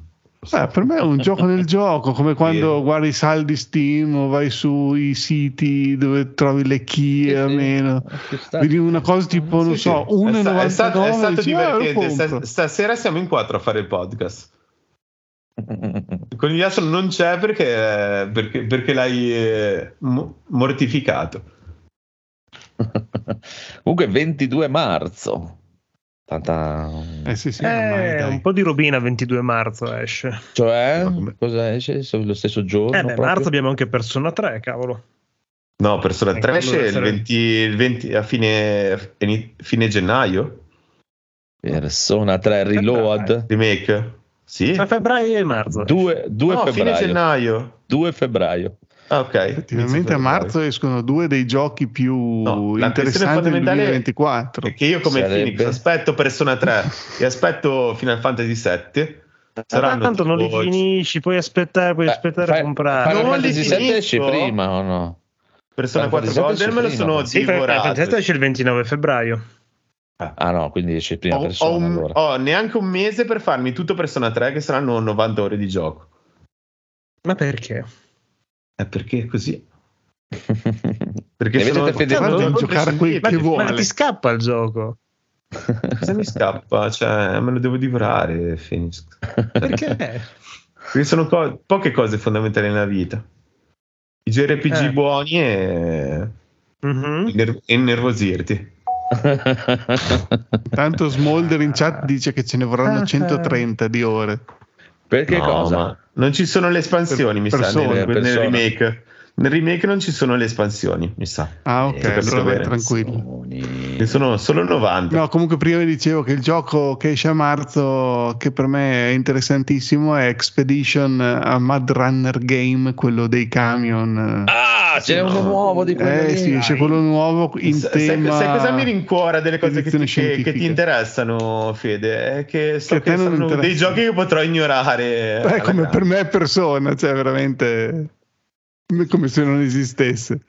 Eh, per me è un gioco nel (laughs) gioco, come quando guardi i saldi Steam o vai sui siti dove trovi le key sì, meno. Vedi una cosa tipo, non sì, so, 1,99. È, stato, è stato dici, ah, divertente. Stasera siamo in quattro a fare il podcast. Con gli altri non c'è perché, perché, perché l'hai eh, mortificato. (laughs) Comunque 22 marzo. Tanta... Eh sì, sì, eh, un po' di robina 22 marzo esce. Cioè, cosa esce? Lo stesso giorno? Eh beh, marzo abbiamo anche Persona 3, cavolo. No, Persona 3 eh, esce il 20, il 20, a fine, fine gennaio. Persona 3 Reload. Remake. Sì. Tra febbraio e marzo. 2, 2 no, febbraio. fine gennaio. 2 febbraio. Ah, ok. Effettivamente a marzo escono due dei giochi più no, interessanti del 2024. È che io come Sarebbe... Phoenix aspetto Persona 3 (laughs) e aspetto Final Fantasy 7. Saranno tanto non li finisci, puoi aspettare, puoi eh, aspettare fai, a comprare. Final Fantasy 7 esce prima o no? Persona 4 Golden me lo sono sì, divorato. Final Fantasy 7 esce il 29 febbraio. Ah. ah no, quindi esce prima ho, persona. Ho, un, allora. ho neanche un mese per farmi tutto Persona 3 che saranno 90 ore di gioco. Ma perché? È perché è così. (laughs) perché sono fedeli a giocare quel che vuole. Ma ti scappa il gioco. (laughs) Cosa mi scappa? Cioè, me lo devo divorare, Phoenix. Perché? Perché sono co- poche cose fondamentali nella vita. I JRPG eh. buoni e... Mm-hmm. Inner- innervosirti. (laughs) Tanto Smolder in chat dice che ce ne vorranno 130 di ore. Perché no, cosa? Non ci sono le espansioni, per, mi sa, nel, nel, remake. Nel remake non ci sono le espansioni, mi sa. Ah, ok, allora vai tranquillo. Ne sono solo 90. No, comunque prima dicevo che il gioco che esce a marzo, che per me è interessantissimo, è Expedition a Mud Runner Game, quello dei camion. Ah, c'è uno nuovo di quello Eh lì, sì, c'è quello nuovo in Sai, tema. sai cosa mi rincuora delle cose che ti, che- che ti interessano, Fede? È che so Che che, sono dei giochi che potrò ignorare. Eh, alla come grande. per me è persona, cioè veramente (laughs) come se non esistesse.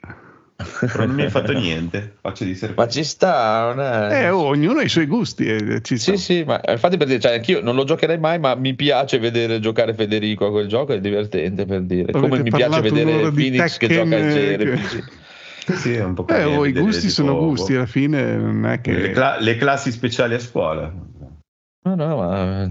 Però non mi hai fatto niente. Faccio di serpente. Ma ci sta, non è... Eh, oh, ognuno ha i suoi gusti. eh, ci sta. Sì, sì, ma eh, infatti per dire, cioè, anch'io non lo giocherei mai, ma mi piace vedere giocare Federico a quel gioco, è divertente per dire. Come Avete mi piace vedere Phoenix che gioca al eh, JRPG. Sì, è un po' Eh, oh, i gusti tipo, sono gusti, alla fine non è che... Le, cla- le classi speciali a scuola. No, no, ma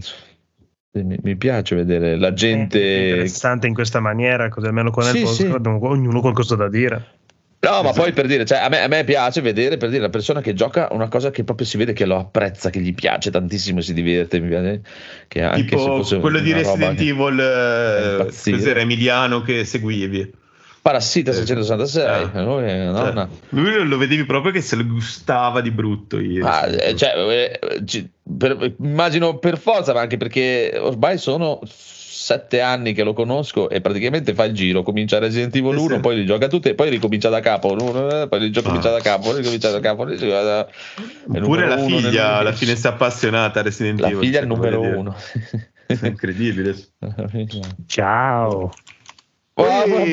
mi, mi piace vedere la È gente... interessante in questa maniera, così almeno con Sì, il sì. abbiamo ognuno qualcosa da dire. No, ma poi per dire, cioè, a, me, a me piace vedere per dire la persona che gioca una cosa che proprio si vede che lo apprezza, che gli piace tantissimo, si diverte, mi piace, che anche se tipo fosse quello di Resident che- Evil, eh, cos'era Emiliano che seguivi. Parassita Sì. 666, Eh. lui, no, Cioè, no. Lui lo vedevi proprio che se lo gustava di brutto. Ieri. Ah, eh, cioè, eh, ci- per- immagino per forza, ma anche perché ormai sono sette anni che lo conosco e praticamente fa il giro, comincia Resident Evil Sì, 1, sì. poi li gioca tutte e poi ricomincia da capo, l'uno, eh, poi li gioca- Ah. comincia da capo, ricomincia da capo, ricomincia da- Oppure numero la figlia alla fine si è appassionata a Resident La Evil. figlia è il cioè, numero uno. Incredibile. (laughs) Ciao. Oh,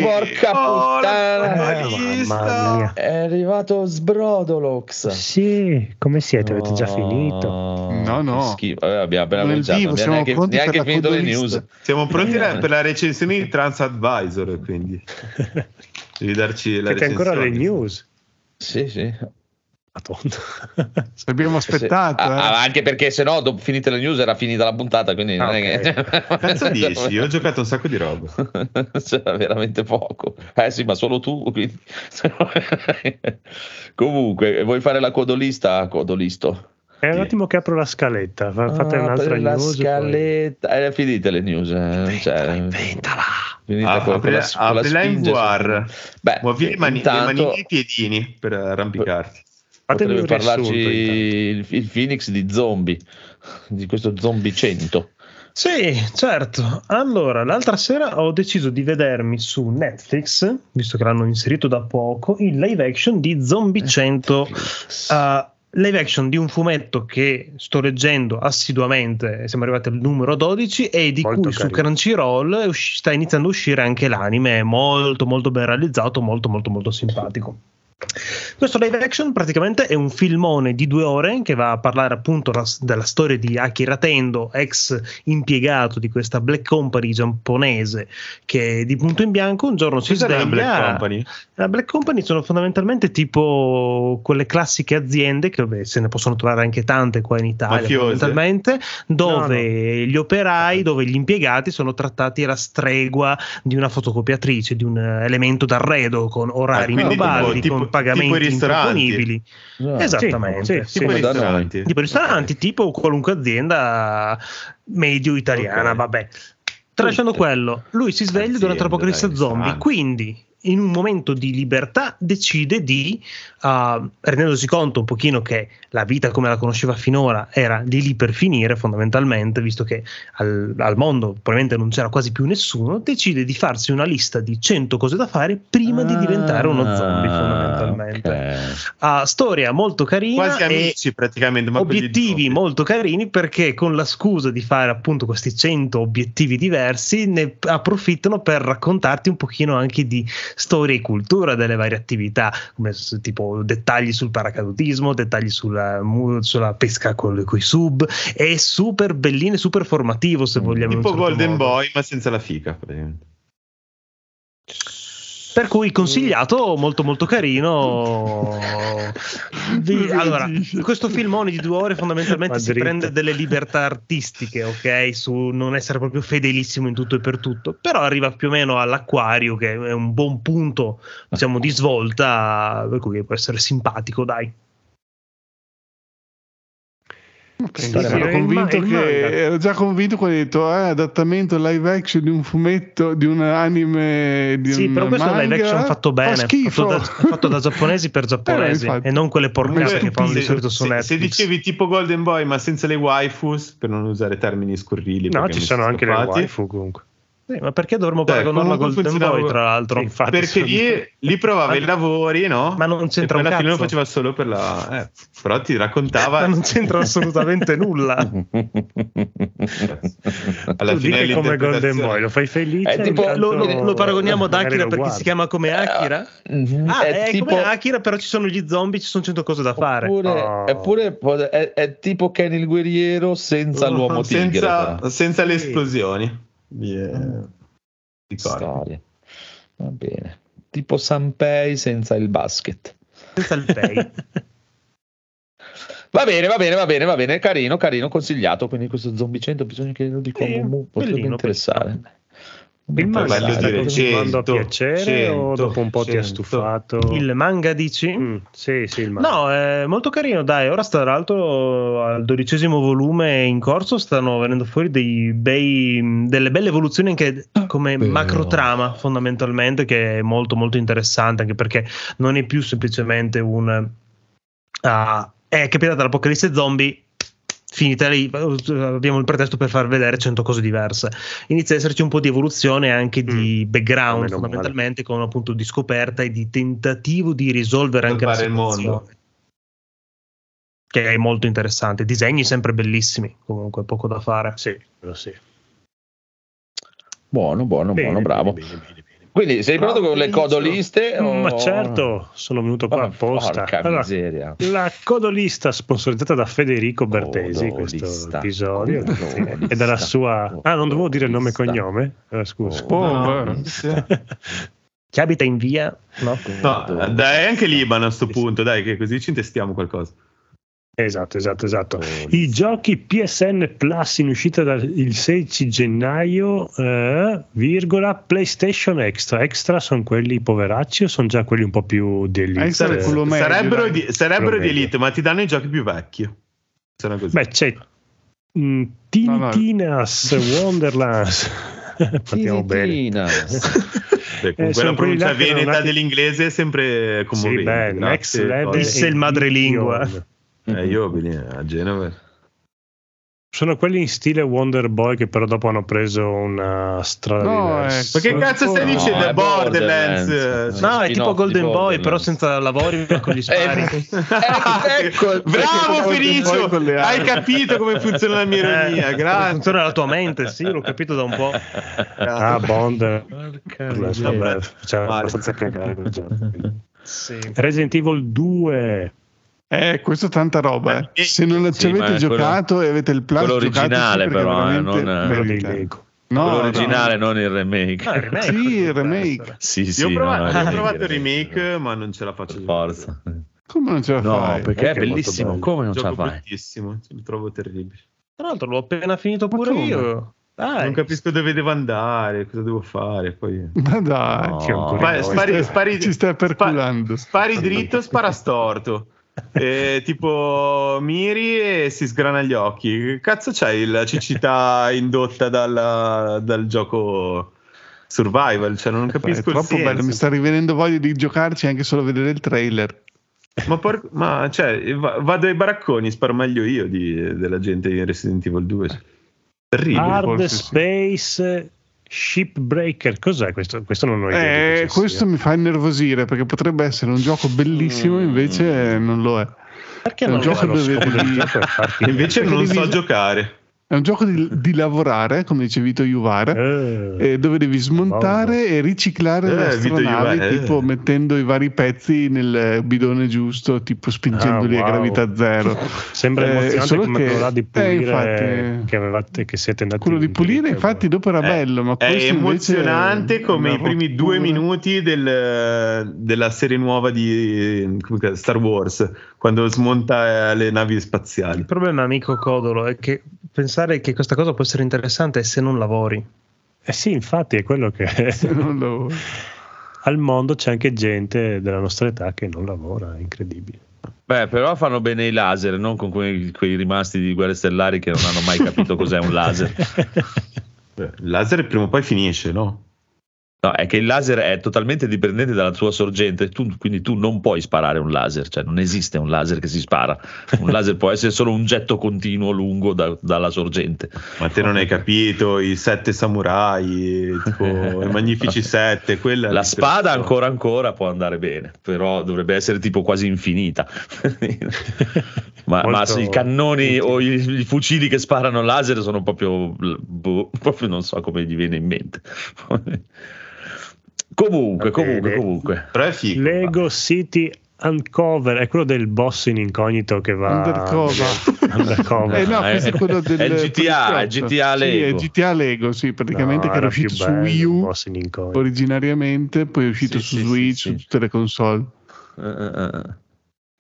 porca oh, puttana! mia. È arrivato Sbrodolox. Sì, come siete? Avete già finito? No, no. Vabbè, abbiamo appena cominciato, vivo, siamo neanche, pronti per neanche la finito le news. Siamo pronti la- per la recensione di TransAdvisor, quindi (laughs) devi darci la Siete ancora le news? Sì, sì. Madonna. Abbiamo aspettato. Sì. Ah, eh. ah, anche perché se no, dopo finite le news era finita la puntata, quindi non Ah, è che... Cazzo (laughs) dici? Io ho giocato un sacco di roba. (laughs) C'era veramente poco. Eh sì, ma solo tu. quindi- (laughs) Comunque, vuoi fare la codolista? Codolisto. È un attimo che apro la scaletta. fa- Fate Ah, un'altra la news. poi- scaletta. Eh, finite le news. eh, cioè, Inventala. finite Ah, con- con apri- la- con la in VR. Beh, Muovi le, mani, intanto- le manine e i piedini per arrampicarti. Fatemi Potrebbe parlarci il, il Phoenix di zombie, di questo zombie 100. Sì, certo. Allora, l'altra sera ho deciso di vedermi su Netflix, visto che l'hanno inserito da poco, il live action di Zombie 100. Uh, live action di un fumetto che sto leggendo assiduamente, siamo arrivati al numero 12 e di Molto cui su carino. Crunchyroll è usci- sta iniziando a uscire anche l'anime, è molto molto ben realizzato, molto molto molto simpatico. Questo live action praticamente è un filmone di due ore che va a parlare appunto la- della storia di Akira Tendo, ex impiegato di questa Black Company giapponese che di punto in bianco un giorno si sveglia la Black Company? la Black Company sono fondamentalmente tipo quelle classiche aziende che beh, se ne possono trovare anche tante qua in Italia Mafiose? fondamentalmente dove No, gli operai, dove gli impiegati sono trattati alla stregua di una fotocopiatrice, di un elemento d'arredo con orari Ah, improbabili, tipo- tipo- i pagamenti ristoranti. improponibili. Ah, Esattamente, sì, sì, Tipo noi. ristoranti. tipo ristoranti, tipo qualunque azienda medio italiana, Ok. vabbè. Tralasciando Tutte. quello, lui si sveglia durante l'apocalisse dai, zombie, quindi in un momento di libertà decide di, uh, rendendosi conto un pochino che la vita come la conosceva finora era di lì per finire fondamentalmente, visto che al, al mondo probabilmente non c'era quasi più nessuno, decide di farsi una lista di 100 cose da fare prima di diventare uno zombie Ah, fondamentalmente. ok. Ha storia molto carina Quasi e amici praticamente. ma obiettivi zombie. molto carini perché con la scusa di fare appunto questi 100 obiettivi diversi ne approfittano per raccontarti un pochino anche di storia e cultura delle varie attività come tipo dettagli sul paracadutismo dettagli sulla, sulla pesca con i sub è super bellino e super formativo se Mm. vogliamo Tipo certo Golden modo. Boy, ma senza la fica. praticamente. Per cui consigliato, molto molto carino. (laughs) Vi- allora, questo filmone di due ore fondamentalmente si prende delle libertà artistiche, ok? Su non essere proprio fedelissimo in tutto e per tutto, però arriva più o meno all'acquario, che è un buon punto, diciamo, di svolta, per cui può essere simpatico, dai. Penso, Sì, ero, il convinto che, manga. ero già convinto quando hai detto eh, adattamento live action di un fumetto di un anime di Sì, un però questo è un live manga, action fatto fa bene, fatto da, fatto da giapponesi per (laughs) giapponesi infatti. e non quelle porcate che fanno di solito su se- Netflix. se dicevi tipo Golden Boy ma senza le waifus per non usare termini scurrili No, ci sono anche le waifu comunque. Sì, ma perché dovremmo Dai, paragonarlo a comunque Golden Boy, tra l'altro? Sì, infatti, perché sono- lì, lì provava i lavori no? Ma non c'entra e un alla fine lo faceva solo per la eh, però ti raccontava Ma non c'entra assolutamente nulla. alla tu fine dica come Golden Boy, lo fai felice. È tipo- intanto Lo, lo- lo paragoniamo ad Akira perché si chiama come Akira? Mhm. Ah, è, è tipo come Akira, però ci sono gli zombie, ci sono cento cose da fare. Oppure, Oh. eppure è, è tipo Ken il guerriero senza l'uomo tigre. senza, però. senza le esplosioni di, eh, di corpi. Storia. Va bene. Tipo Sanpei senza il basket. Senza il pay. (laughs) Va bene, va bene, va bene, va bene. Carino, carino, consigliato. Quindi questo zombie 100 bisogna che lo dico. Sì, potrebbe bellino, interessare. Il manga Bello sta dire continuando a 100, piacere o 100, dopo un po' ti ha 100. stufato? il manga dici? Mm, sì, sì, il manga. No, è molto carino, dai. Ora sta tra l'altro al dodicesimo volume in corso, stanno venendo fuori dei bei, delle belle evoluzioni anche come Vero. macro trama, fondamentalmente, che è molto molto interessante, anche perché non è più semplicemente un ah, è capitata l'apocalisse zombie. Finita lì, abbiamo il pretesto per far vedere 100 cose diverse. Inizia ad esserci un po' di evoluzione anche di background, Meno male. fondamentalmente, con appunto di scoperta e di tentativo di risolvere anche la Salvare il situazione mondo. che è molto interessante. Disegni sempre bellissimi, comunque poco da fare. Sì, sì. Buono, buono, Bene, buono, bravo. bene, bene. Quindi sei pronto con le codoliste? o- Ma certo, sono venuto qua Oh, apposta. Porca Allora, miseria. la codolista sponsorizzata da Federico Bertesi, questo Codolista. episodio, Codolista. e dalla sua... Ah, non dovevo dire nome e Codolista. cognome? Eh, scusa. Oh. Chi abita in via? No? No, dai, anche Libano a sto punto, dai, che così ci intestiamo qualcosa. Esatto, esatto, esatto. Codolista. I giochi PSN Plus in uscita dal il 16 gennaio, eh, virgola, PlayStation Extra. Extra sono quelli poveracci o sono già quelli un po' più di Extra elite? quello medio, sarebbero dai. di, sarebbero di elite, ma ti danno i giochi più vecchi. Beh, c'è mm, Tiny No, no. Wonderlands. (laughs) Partiamo bene. Beh, con eh, là pronuncia veneta nati- dell'inglese è sempre Sì, commovente. beh, grazie, next level. Il madrelingua. Eh, io lì a Genova. Sono quelli in stile Wonder Boy che però dopo hanno preso una strada No, diversa. Ma che cazzo stai No, dicendo? è Borderlands. Borderlands. No, è tipo Golden Boy, però senza lavori con gli (laughs) spari. Eh, ecco, Bravo Poi Felicio, con le hai capito come funziona la mia ironia, Eh, grazie. Funziona la tua mente, sì, l'ho capito da un po'. Ah, Bond. Faceva Male. abbastanza cagare. Sì. Resident Evil 2. Eh, questo è tanta roba. eh. Se non sì, ci ma avete è quello- giocato e avete il plus, quello originale perché però, eh, non- merita. Lego. No, Quello no. originale, non il remake. Ah, il remake, Sì, il remake. Sì, sì, Io ho provato, no, il provato il remake, remake, ma non ce la faccio. Per forza. Come non ce la No, fai? perché è Perché è bellissimo. Come non ce la fai? bruttissimo, lo trovo terribile. Tra l'altro l'ho appena finito pure io. Dai. Non capisco dove devo andare, cosa devo fare. Poi... Ma (laughs) dai, No. Spari, spari- ci stai perculando. spa- spari dritto, spara storto. E, tipo miri e si sgrana gli occhi. Che cazzo c'hai la cecità (laughs) indotta dalla- dal gioco survival? Cioè, non È capisco il troppo senso. bello, mi sta rivenendo voglia di giocarci anche solo a vedere il trailer. Ma, por- ma, cioè, va- vado ai baracconi, sparo meglio io di- della gente in Resident Evil 2. Terribile. Hard. Space Shipbreaker. Cos'è questo? Questo non ho idea. Eh, questo sia. mi fa innervosire perché potrebbe essere un gioco bellissimo, Mm. invece non lo è. Perché È un non gioco Lo dove devi- è Invece Perché non devi- so giocare. È un gioco di, (laughs) di lavorare, come dice Vito Iuvara, Eh, eh, dove devi smontare e riciclare Eh, Iuvara, eh. tipo mettendo i vari pezzi nel bidone giusto, tipo spingendoli Ah, a wow. gravità zero. (laughs) Sembra Eh, emozionante come che- quello di eh, pulire infatti- che avevate che siete andati Quello di pulire, infatti, dopo era bello, ma È emozionante come i primi due minuti del- della serie nuova di Star Wars, quando smonta eh, le navi spaziali. Il problema, amico Codolo, è che pensare che questa cosa può essere interessante è se non lavori. Eh sì, infatti è quello che (laughs) Non lo- al mondo c'è anche gente della nostra età che non lavora, è incredibile. Beh, Beh, però fanno bene i laser, non con quei, quei rimasti di guerre stellari che non hanno mai capito cos'è un laser. (laughs) Beh, Il laser prima o poi finisce, no? No, è che il laser è totalmente dipendente dalla tua sorgente, tu- quindi tu non puoi sparare un laser, cioè non esiste un laser che si spara. Un (laughs) laser può essere solo un getto continuo lungo da- dalla sorgente. Ma te non hai capito, i sette samurai, tipo, i magnifici (laughs) sette, quella La spada ancora ancora può andare bene, però dovrebbe essere tipo quasi infinita. (laughs) ma, ma i cannoni o i, i fucili che sparano laser sono proprio, boh, proprio non so come gli viene in mente. Comunque, Va comunque, comunque. Però è figo. Lego City Uncover è quello del boss in incognito che va Undercover. (laughs) Undercover. Eh no, Eh, questo è quello del è GTA, è. GTA Lego. Sì, è GTA Lego, sì, praticamente No, che era era uscito su Wii U originariamente, poi è uscito Sì, su sì, Switch, sì, su sì. tutte le console. Eh, eh, eh.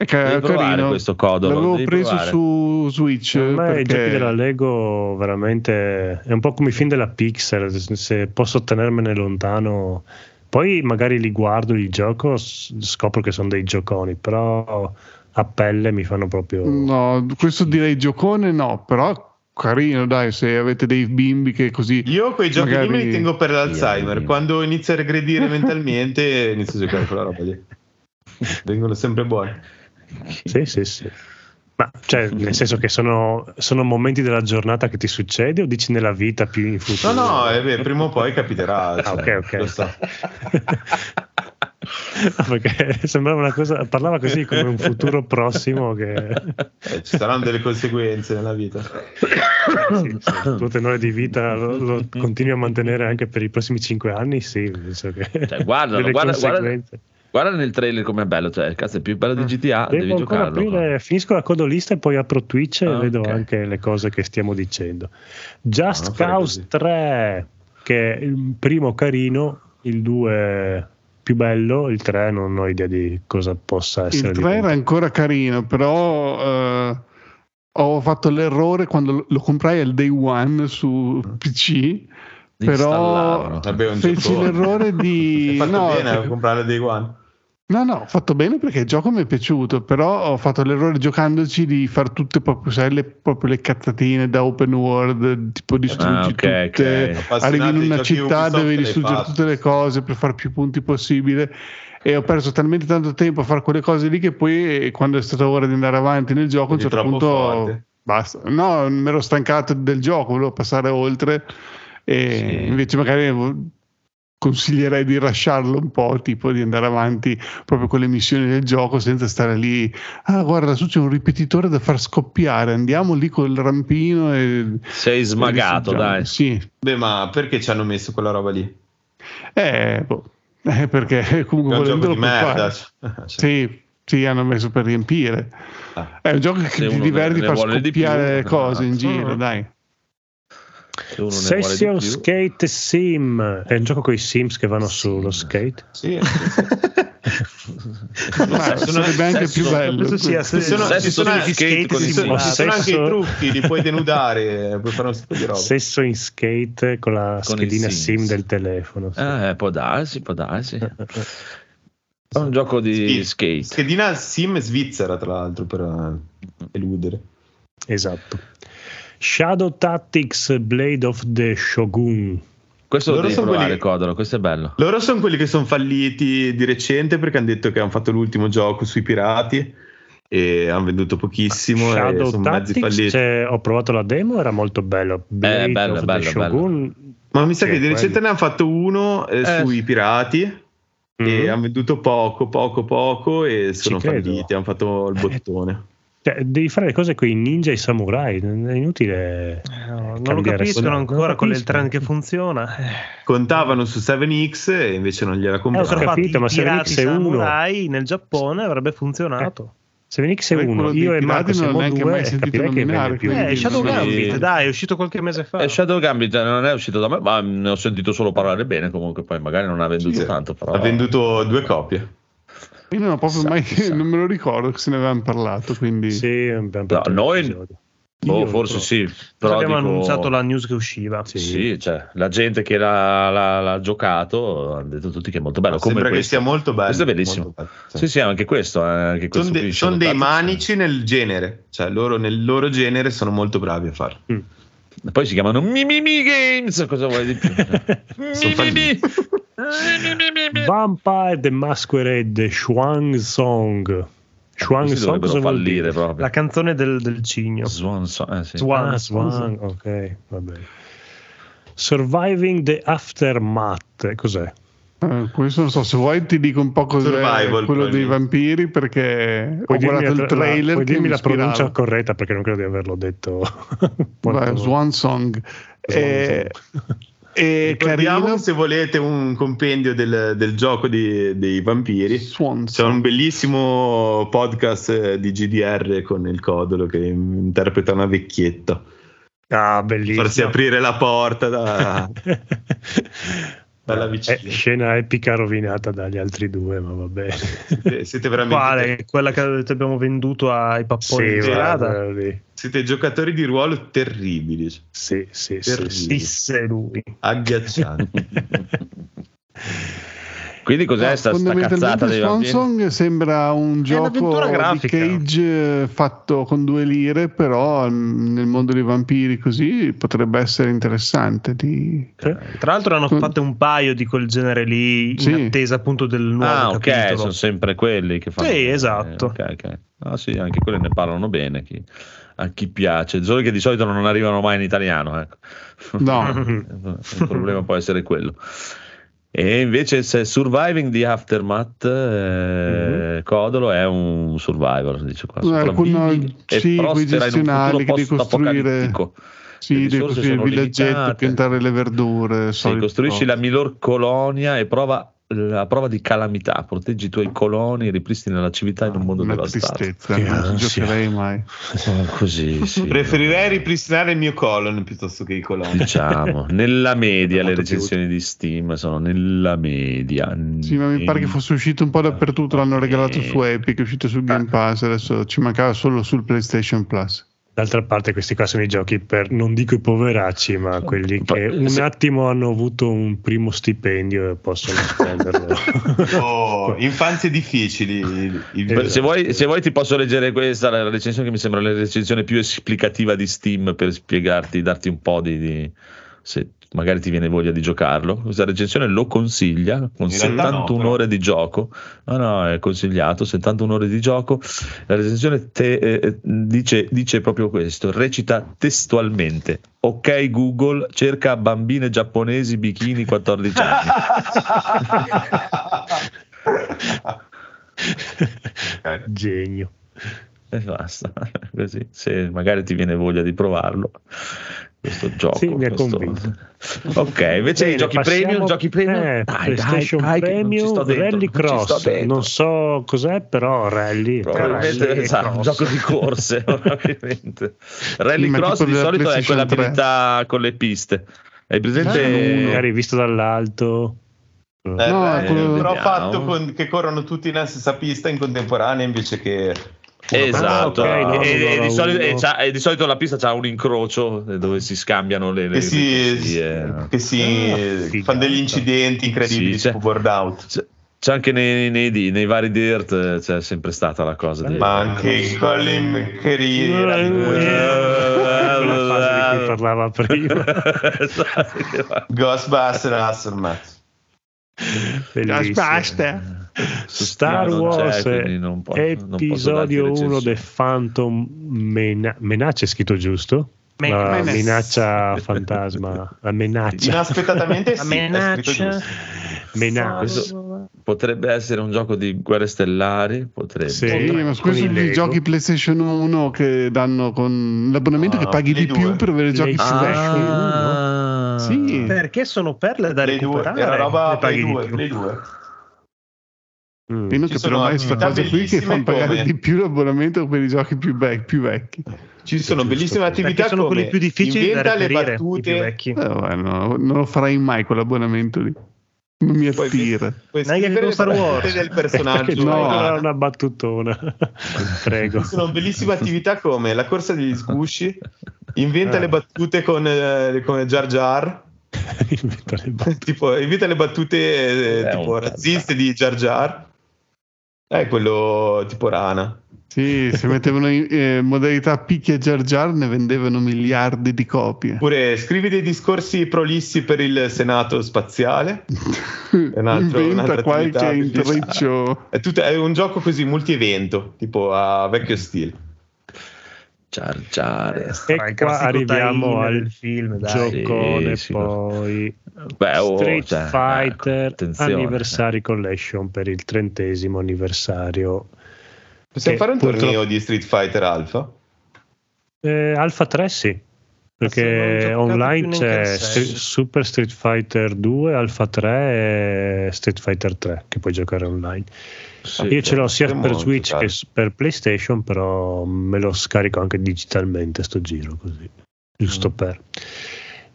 È ca- Devi provare carino. questo codolo, L'avevo devi preso provare. su Switch A me i perché giochi della Lego veramente è un po' come i film della Pixar, se posso tenermene lontano, poi magari li guardo, li gioco, scopro che sono dei gioconi, però a pelle mi fanno proprio... no, questo direi giocone no, però carino, dai, se avete dei bimbi che così Io quei giochi lì me Magari- li tengo per l'Alzheimer. Io- Quando inizio a regredire mentalmente, inizio a giocare quella roba lì. (laughs) Vengono sempre buoni. Sì, sì, sì. Ma cioè, nel senso che sono, sono momenti della giornata che ti succede o dici nella vita più in No, futuro? no, eh, beh, prima o poi capiterà. Ah, cioè, ok, ok. lo so. (laughs) Perché sembrava una cosa, parlava così come un futuro prossimo che (laughs) Eh, ci saranno delle conseguenze nella vita. (coughs) sì, sì, il tuo tenore di vita lo, lo continui a mantenere anche per i prossimi cinque anni, sì, penso che Cioè, guardalo, guarda- conseguenze. Guarda nel trailer com'è bello, cioè, cazzo, è più bello di GTA, devi Devo ancora giocarlo. aprire, finisco la codolista e poi apro Twitch e Ah, vedo ok. anche le cose che stiamo dicendo. Just No, fare Cause così. 3, che è il primo carino, il 2 più bello, il 3 non ho idea di cosa possa essere. il di 3 era bello. ancora carino, però eh, ho fatto l'errore quando lo- comprai al day one su PC, Di però installarlo. Vabbè, un feci giocone. l'errore di... (laughs) Hai fatto no, bene a perché- comprare dei one. No, no, ho fatto bene perché il gioco mi è piaciuto, però ho fatto l'errore giocandoci di far tutte proprio, sai, le, proprio le cazzatine da open world, tipo distruggi Ah, ok, tutte, ok. Appassionato arrivi in una città, devi l'hai distruggere fatto. tutte le cose per fare più punti possibile e ho perso talmente tanto tempo a fare quelle cose lì che poi quando è stata ora di andare avanti nel gioco a un certo punto forte. basta. No, mi ero stancato del gioco, volevo passare oltre e Sì. invece magari consiglierei di lasciarlo un po', tipo di andare avanti proprio con le missioni del gioco senza stare lì. Ah, guarda, lassù c'è un ripetitore da far scoppiare. Andiamo lì col rampino e. Sei smagato, e dai. Sì, Beh, ma perché ci hanno messo quella roba lì? eh, boh, eh, perché (laughs) È comunque un gioco volendolo di merda. fare. Cioè, (laughs) Sì, sì, hanno messo per riempire. Ah. È un gioco che Se ti diverti far vuole di scoppiare più, le cose in no. giro, Mm. dai. Se uno ne vuole di Session più. Skate Sim è un gioco con i Sims che vanno sullo skate. Sì, (laughs) Ma sarebbe anche più bello. Sia Ci sono, ci sono- sugli skate con ci i sono- sono anche i trucchi, li puoi denudare, puoi fare un sacco di roba. Sesso in skate con la Con schedina Sims. Sim del telefono. sì. Eh, può darsi, può darsi. È un gioco di Sì. skate. Schedina sim svizzera, tra l'altro, per eh, eludere. Esatto. Shadow Tactics Blade of the Shogun. Questo lo Loro devi sono provare, quelli- Codolo, questo è bello. Loro sono quelli che sono falliti di recente perché hanno detto che hanno fatto l'ultimo gioco sui pirati e hanno venduto pochissimo e Shadow sono mezzi Tactics, falliti. cioè, ho provato la demo, era molto bello. Blade bello, of the bello, Shogun. Ma mi sa Sì, che di recente quello. ne hanno fatto uno eh, Eh, sui pirati e Mhm. hanno venduto poco, poco, poco e sono falliti. Hanno fatto il bottone. Cioè, devi fare le cose con i ninja e i samurai, non è inutile. Eh, no, non lo capiscono ancora non con il trend che funziona. Eh, Contavano su 7X e invece non gliela Eh, ho compravano. capito, ma i se pirati Phoenix è uno. samurai nel Giappone avrebbe funzionato. Se Venix è Poi uno, io e Marco non siamo neanche due, mai capirei che vende più. Eh, Shadow sì. Gambit, dai, è uscito qualche mese fa. E Shadow Gambit non è uscito da me, ma ne ho sentito solo parlare bene. Comunque, poi magari non ha venduto Sì, tanto. Però... Ha venduto due copie. Io non ho proprio Sa- mai, sa. (laughs) non me lo ricordo che se ne avevamo parlato, quindi Sì, abbiamo fatto un noi-. Oh, Io forse pro- sì, Però però abbiamo dico- annunciato la news che usciva. Sì. Sì, cioè, la gente che l'ha, l'ha- l'ha giocato hanno detto tutti che è molto bello. come Sembra che questo. sia molto bello. Questo è bellissimo. bello, sì. Sì, sì, anche questo. eh, Anche questo Sono, de- qui, son Shadow dei manici nel genere, cioè loro nel loro genere sono molto bravi a farlo. Mm. Poi si chiamano Mimimi Games. Cosa vuoi di più? (laughs) Mimimi. Vampire the Masquerade Shuang Song. Shuang Questi Song cosa fallire dire? proprio. La canzone del, del cigno. Swan Song, eh, sì. Swan. Ah, Swan, ok, va bene. Surviving the Aftermath, cos'è? Eh, questo non so, se vuoi ti dico un po' cos'è Survival, quello dei vampiri perché Puoi ho guardato il trailer la, puoi che dirmi mi la pronuncia corretta perché non credo di averlo detto. (laughs) Quanto- Swan Song. Eh, è Ricordiamo carino. che se volete un compendio del, del gioco di- dei vampiri, Swan c'è un bellissimo podcast eh, di GDR con il Codolo che interpreta una vecchietta. Ah, bellissimo. Farsi aprire la porta da, (laughs) (laughs) dalla Eh, vicina. scena epica rovinata dagli altri due, ma va bene. Siete, siete veramente Quale? Quella che abbiamo venduto ai papponi Sì, di siete giocatori di ruolo terribili, Sì, sì, sì, Terribile. sì. Disse lui. agghiaccianti. (laughs) Quindi cos'è No, sta, sta cazzata dei Swan vampiri? Song sembra un gioco di. Cage eh, fatto con due lire, però mm, nel mondo dei vampiri così potrebbe essere interessante. Di... Tra l'altro hanno Con- fatto un paio di quel genere lì Sì. in attesa appunto del nuovo Ah, ok, capitolo. sono sempre quelli che fanno. Sì, esatto. Ok, ok. Ah, sì, anche quelli ne parlano bene. chi- a chi piace, solo che di solito non arrivano mai in italiano. Ecco. No, (laughs) Il problema può essere quello. E invece se Surviving the Aftermath, eh, Codolo è un survivor, dice qua. Alcuni- un gestionali che devi costruire- post-apocalittico. sì, devi costruire il villaggetto, limitate. piantare le verdure. Sì, costruisci cose. la miglior colonia e prova la prova di calamità, proteggi i tuoi coloni, ripristina la civiltà in un mondo Una devastato. tristezza, Che non ci giocherei mai. Oh, così, (laughs) sì. Preferirei ripristinare il mio colon piuttosto che i coloni. diciamo, (laughs) nella media le più recensioni di Steam sono nella media. Sì, ma mi pare che fosse uscito un po' dappertutto, l'hanno regalato su Epic, è uscito sul Game Pass, adesso ci mancava solo sul PlayStation Plus. D'altra parte, questi qua sono i giochi per non dico i poveracci, ma quelli che un attimo hanno avuto un primo stipendio e possono (laughs) spenderlo. Oh, infanzie difficili. il- il- Esatto. Se vuoi, se vuoi ti posso leggere questa, la recensione che mi sembra la recensione più esplicativa di Steam per spiegarti, darti un po' di... di- se magari ti viene voglia di giocarlo. Questa recensione lo consiglia con In realtà no, 71 però. ore di gioco. No, no, è consigliato, 71 ore di gioco. La recensione te- eh, dice, dice proprio questo, recita testualmente. Ok Google, cerca bambine giapponesi bikini 14 anni. Genio. E basta, così se magari ti viene voglia di provarlo questo gioco. Sì, mi ha questo- convinto. (laughs) Ok, invece i Bene, giochi passiamo- premium, giochi premium, eh, dai, PlayStation dai, dai, Premium, Rally Cross. Non so cos'è, però Rally. Probabilmente Rally esatto, un cross. gioco di corse, (laughs) (laughs) probabilmente. Rally Ma Cross di solito è PlayStation quell'abilità con le piste. Hai presente? Ah, Magari visto dall'alto. Eh, No, eh, quello- però Vediamo. fatto con- che corrono tutti nella stessa pista in contemporanea invece che Esatto, Ah, ok, no, e, e di solito, e c'ha- e di solito la pista ha un incrocio eh, dove si scambiano le, le che si, corsie. che si Ah, figata. fanno degli incidenti incredibili Sì, c'è- tipo board out C'è, c'è anche nei, nei, nei- vari dirt, eh, c'è sempre stata la cosa di... ma anche Colin Eh, McCreary quella fase di cui parlava prima. (laughs) Esatto. Ghostbuster Bellissimo. Basta. Su Star c'è, Wars non darti episodio 1 recensioni. The Phantom Mena- Menaccia è scritto giusto? Me- la Menace. minaccia fantasma la menaccia inaspettatamente La sì, menaccia. menaccia potrebbe essere un gioco di guerre stellari, potrebbe. Sì. Sì, ma questi i sono i giochi PlayStation 1 che danno con l'abbonamento Ah, che paghi di più 2. per avere giochi più Play- vecchi. Ah, Sì. Perché sono perle da due, recuperare. era roba ne paghi Play di 2, più. Play 2. Mm. Io non Ci capirò sono mai questa attività cosa qui che fanno pagare come- di più l'abbonamento per i giochi più, vec- più vecchi. Ci sono bellissime attività sono come quelli più difficili da inventa le i più battute. Eh, vabbè, no, non lo farai mai quell'abbonamento lì. Non mi Puoi- attira. Puoi Neanche scrivere Star (laughs) le Wars. del (laughs) personaggio. No. Una battutona. (laughs) Prego. Ci sono bellissime attività come la corsa degli sgusci, inventa Ah. le battute con, eh, con Jar Jar, Inventa le battute. tipo inventa le battute eh, tipo razziste di Jar Jar. È quello tipo rana. Sì, se mettevano in eh, modalità picchia Jar Jar ne vendevano miliardi di copie. Oppure scrivi dei discorsi prolissi per il Senato spaziale. (laughs) un altro- Inventa qualche attività intreccio. (laughs) È, tutto- è un gioco così multi-evento, tipo a vecchio stile. Jar Jar. Eh, E qua arriviamo al film, dai. giocone Sì, sì, poi Beh, oh, Street cioè, Fighter attenzione. Anniversary Collection per il trentesimo anniversario Possiamo Che fare un purtroppo- torneo di Street Fighter Alpha? Eh, Alpha 3 sì, perché online c'è. Super Street Fighter 2, Alpha 3 e Street Fighter 3 che puoi giocare online. Sì, Io ce l'ho sia per Switch giocare. che per PlayStation, però me lo scarico anche digitalmente sto giro così, giusto Mm. per.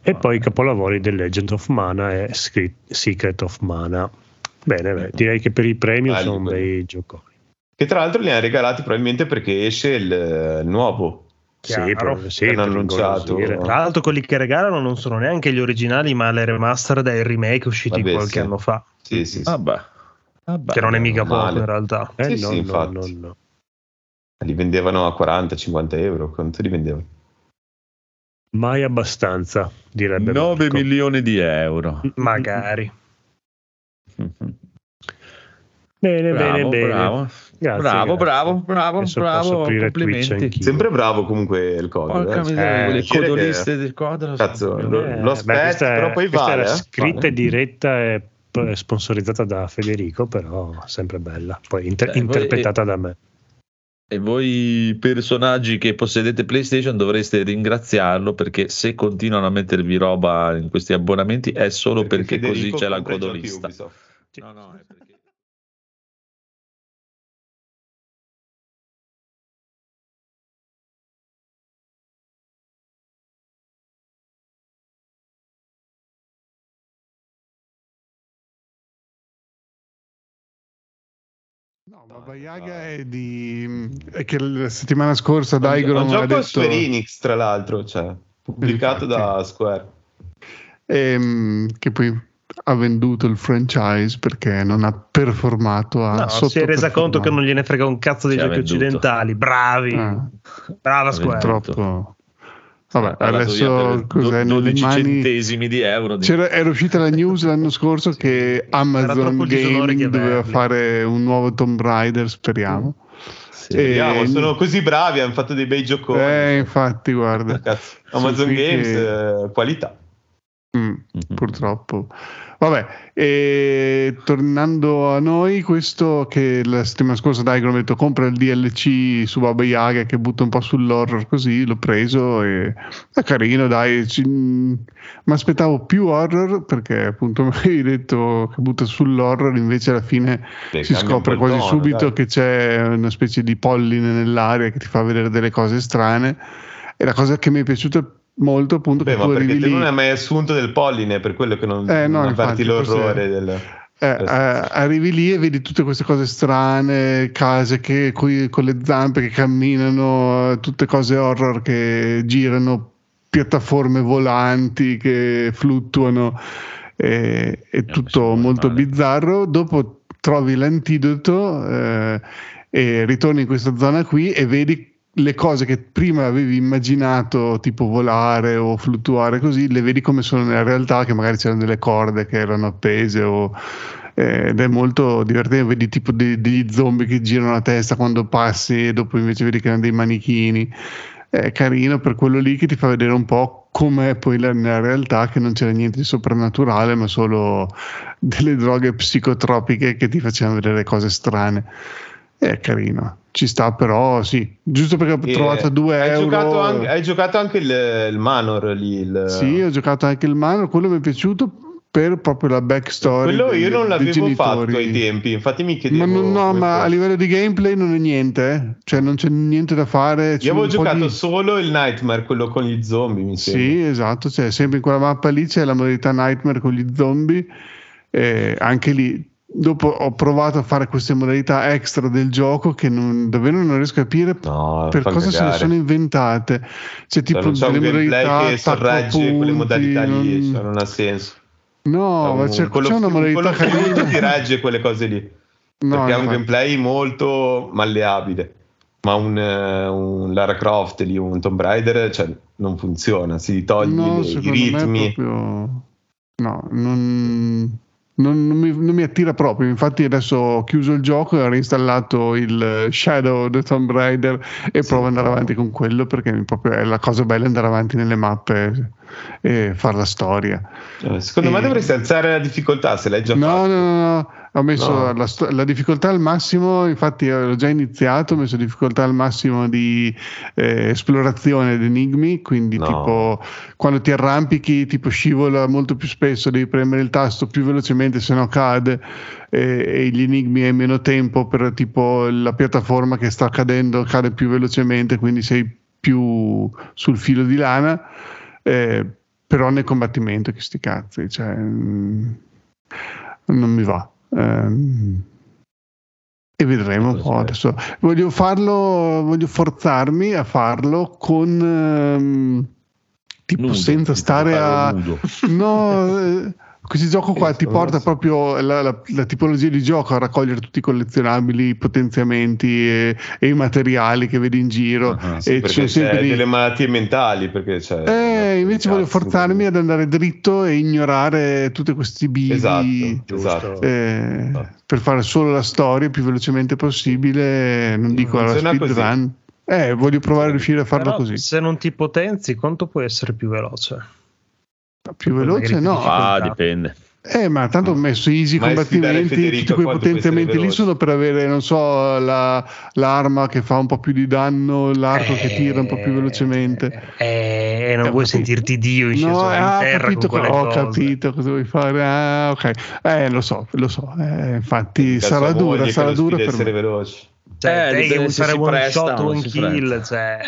E Ah. poi i capolavori del Legend of Mana e Secret of Mana. Bene, beh, direi che per i premium Belli sono quelli. bei gioconi. Che tra l'altro li hanno regalati probabilmente perché esce il nuovo. Sì, Chiaro. sì, per annunciato. Tra l'altro, quelli che regalano non sono neanche gli originali, ma le remaster dei remake usciti Vabbè, qualche sì. anno fa. Sì, sì, sì. Vabbè. Vabbè. che non è mica male. poco in realtà. Eh, Sì, no, sì, no, infatti. no, no. Li vendevano a 40-50 euro. Quanto li vendevano? Mai abbastanza, direbbe 9 Marco. milioni di euro. Magari. (laughs) Bene, Bravo, bene, bene. bravo. Grazie, bravo, grazie. bravo, bravo, Adesso bravo, complimenti. Sempre bravo comunque il codolo. Porca eh. Eh, quelle dire che- codoliste del codolo. Cazzo, lo- Eh, lo beh, è- però poi vale, era eh. scritta Vale. e diretta e sponsorizzata da Federico, però sempre bella. Poi inter- Eh, voi- interpretata da me. E voi personaggi che possedete PlayStation dovreste ringraziarlo perché se continuano a mettervi roba in questi abbonamenti è solo perché, così Federico c'è la codolista. No, no, è perché... No, Baba Yaga è di... è che la settimana scorsa Un Daigron ha gioco detto... Square Enix, tra l'altro, cioè, pubblicato Infatti. da Square. ehm, che poi ha venduto il franchise perché non ha performato a No, si è resa conto che non gliene frega un cazzo dei giochi venduto. occidentali. Bravi, Ah. brava Square. venduto. Vabbè adesso cos'è do- nelle 12 mani centesimi di euro di- C'era, era uscita la news l'anno scorso che Amazon Gaming doveva fare un nuovo Tomb Raider speriamo Sì. E- Vediamo, sono così bravi, hanno fatto dei bei gioconi. eh infatti guarda Cazzo, Amazon Games, che- eh, qualità. Mm, Mhm. purtroppo. Vabbè, e tornando a noi, questo che la settimana scorsa Daigron ha detto compra il DLC su Baba Yaga che butta un po' sull'horror così, l'ho preso e è carino, dai, mi aspettavo più horror perché appunto (laughs) mi hai detto che butta sull'horror, invece alla fine Beh, si scopre quasi tono, subito dai. che c'è una specie di polline nell'aria che ti fa vedere delle cose strane e la cosa che mi è piaciuta molto appunto Beh, ma tu perché lì non hai mai assunto del polline, per quello che non, Eh, no, non infatti, l'orrore del... Eh, eh, arrivi lì e vedi tutte queste cose strane, case che coi- con le zampe che camminano, tutte cose horror che girano, piattaforme volanti che fluttuano, eh, è tutto molto male. bizzarro. Dopo trovi l'antidoto eh, e ritorni in questa zona qui e vedi le cose che prima avevi immaginato, tipo volare o fluttuare così, le vedi come sono nella realtà, che magari c'erano delle corde che erano appese o, eh, ed è molto divertente, vedi tipo de- degli zombie che girano la testa quando passi e dopo invece vedi che erano dei manichini. È carino per quello lì che ti fa vedere un po' com'è poi la- nella realtà, che non c'era niente di soprannaturale, ma solo delle droghe psicotropiche che ti facevano vedere cose strane. È carino, ci sta però sì, giusto perché ho trovato a 2 hai euro. Giocato anche, hai giocato anche il, il Manor lì. Il... Sì, ho giocato anche il Mano, quello mi è piaciuto per proprio la backstory. Quello io dei- non dei l'avevo fatto ai tempi, infatti mi chiedevo... Ma non- no, come ma a fosse. livello di gameplay non è niente, eh. cioè non c'è niente da fare. Io avevo giocato di- solo il Nightmare, quello con gli zombie, mi sembra. Sì, esatto, cioè sempre in quella mappa lì c'è la modalità Nightmare con gli zombie eh, anche lì dopo ho provato a fare queste modalità extra del gioco che non, davvero non riesco a capire No, per cosa se cagare. le sono inventate. Tipo Cioè, non c'è un delle gameplay modalità che sorregge attacco quelle modalità punti, lì, non- cioè, non ha senso. No, ma c'è, quello- c'è una modalità finito carina. ti (laughs) regge quelle cose lì. No, perché ha un gameplay molto malleabile. Ma un, eh, un Lara Croft lì, un Tomb Raider, cioè, non funziona. Si togli No, i ritmi. proprio... No, non, non- non mi, non mi attira proprio. Infatti adesso ho chiuso il gioco e ho reinstallato il Shadow the Tomb Raider e Sì. provo ad andare avanti con quello perché proprio è la cosa bella andare avanti nelle mappe e fare la storia. Eh, Secondo me E- dovresti alzare la difficoltà se l'hai già No, fatto. no, no, no, ho messo No. La, la difficoltà al massimo, infatti l'ho già iniziato, ho messo difficoltà al massimo di eh, esplorazione ed enigmi, quindi No. tipo quando ti arrampichi tipo scivola molto più spesso, devi premere il tasto più velocemente se no cade eh, e gli enigmi hai meno tempo per tipo la piattaforma che sta cadendo cade più velocemente, quindi sei più sul filo di lana. eh, però nel combattimento che sti cazzi, cioè, mm, non mi va. Ehm, e vedremo un po' adesso. Voglio farlo, voglio forzarmi a farlo con ehm, tipo Nudo, senza stare a nudo. no, (laughs) eh, questo gioco qua ti porta proprio la, la- la tipologia di gioco a raccogliere tutti i collezionabili, i potenziamenti e, e i materiali che vedi in giro. Ah, Sì, e ci sono sempre delle malattie mentali. Perché c'è, eh, invece voglio forzarmi ad andare dritto e ignorare tutti questi bivi Esatto, esatto. eh, Esatto. per fare solo la storia il più velocemente possibile. Non dico alla speedrun. Eh, voglio provare a riuscire a farlo Però così. Se non ti potenzi, quanto può essere più veloce? Più veloce, no. Ah, dipende. Eh, ma tanto ho messo easy sfidare combattimenti, tutti quei essere potenziamenti lì sono per avere, non so, la- l'arma che fa un po' più di danno, l'arco che tira un po' più velocemente. Eh, non Eh, vuoi capito. sentirti Dio in, No, in ah, ho terra capito, ho cose. capito cosa vuoi fare. Ah, ok. Eh, lo so, lo so. Eh, infatti sarà dura, sarà dura per essere me. veloce. Cioè, Eh, one presta shot, o one kill, cioè...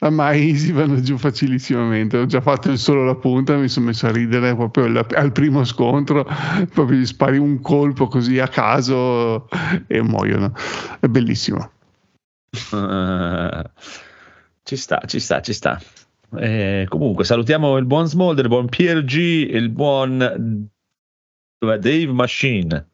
Ah, ma easy vanno giù facilissimamente. Ho già fatto solo la punta, mi sono messo a ridere proprio al, al primo scontro. Proprio gli spari un colpo così a caso e muoiono. È bellissimo. Eh, (laughs) ci sta, ci sta, ci sta. Eh, comunque, salutiamo il buon Smolder, il buon Pier G, il buon? Dave Machine.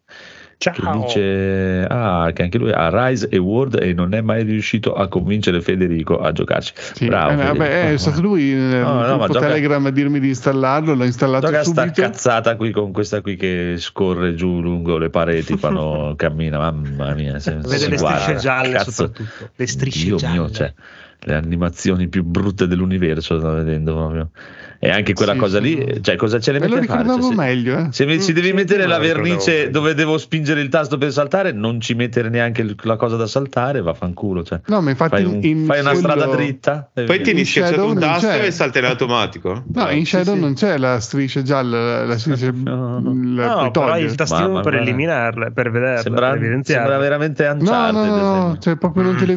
Che Ciao. dice ah, che anche lui ha Rise e World e non è mai riuscito a convincere Federico a giocarci. Sì. Bravo, Eh, vabbè, è stato lui nel No, no, gruppo gioca- Telegram a dirmi di installarlo. L'ho installato Gioca sta subito. cazzata qui con questa qui che scorre giù lungo le pareti quando (laughs) cammina, mamma mia. se- Vede si le guarda, strisce gialle cazzo. soprattutto. Le strisce Dio gialle. mio, cioè, le animazioni più brutte dell'universo sto vedendo proprio. E anche quella Sì, cosa sì. lì, cioè cosa ce lo metti a fare? ricordavo Cioè, se- meglio. Eh. se mi- ci Mm, devi mettere la vernice dove devo spingere il tasto per saltare, non ci mettere neanche la cosa da saltare, vaffanculo. Cioè. No, ma infatti Fai, un- in fai una quello- strada dritta. Poi via. tieni In schiacciato un tasto c'è. e salta in automatico. No, in Sì, Shadow sì. non c'è la striscia gialla, la, striscia (laughs) No, la No, togliere. il tastino per mia. eliminarle, per vederle, Sembra, per evidenziarle. sembra veramente No, Uncharted. no, no, no, cioè proprio non te le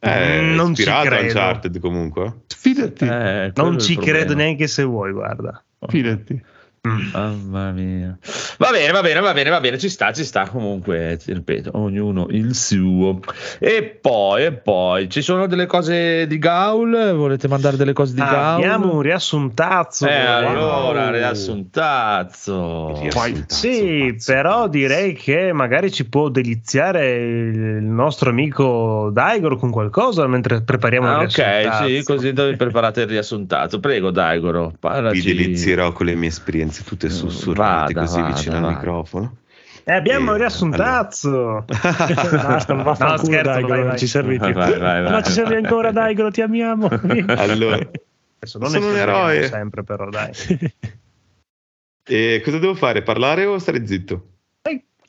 evidenzia. È Non ci credo. Uncharted comunque. Fidati, Eh, Non ci problema. credo neanche se vuoi, guarda. fidati. Mamma mia. Va bene, va bene, va bene, va bene, ci sta, ci sta. Comunque, ti ripeto, ognuno il suo. E poi, e poi, ci sono delle cose di Gaul? Volete mandare delle cose di Gaul? Abbiamo un riassuntazzo. Eh, allora, Wow. riassuntazzo. Sì, però direi che magari ci può deliziare il nostro amico Daigor con qualcosa mentre prepariamo Ah, il ok, riassuntazzo. sì, così dove preparate il riassuntato. Prego, Daigoro, Vi parlaci. delizierò con le mie esperienze tutte sussurrate Vada, così vada, vicino al vada. microfono. Eh, abbiamo Eh, il riassuntazzo. (laughs) Basta, No, vaffanculo, scherzo, Daigoro, vai, non vai. ci servi più. Vai, vai, vai. No, ci servi ancora, Daigoro, ti amiamo. (laughs) Allora, Adesso non Sono un eroe. sempre però, dai. (laughs) e cosa devo fare? Parlare o stare zitto?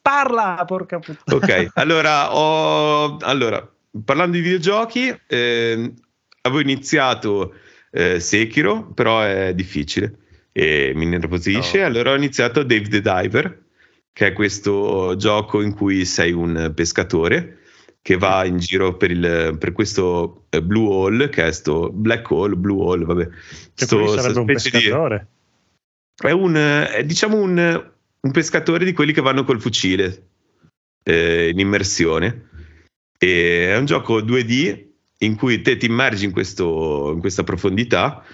Parla, porca puttana. Ok, allora, ho, allora parlando di videogiochi, ehm, avevo iniziato eh, Sekiro, però è difficile e mi nervosisce. Oh. Allora ho iniziato Dave the Diver, che è questo gioco in cui sei un pescatore che va in giro per, il, per questo eh, Blue Hole, che è sto Black Hole, Blue Hole, vabbè. Che Sto- sarebbe un specie di- pescatore. è un, è diciamo un, un pescatore di quelli che vanno col fucile eh, in immersione. E è un gioco 2D in cui te ti immergi in, questo, in questa profondità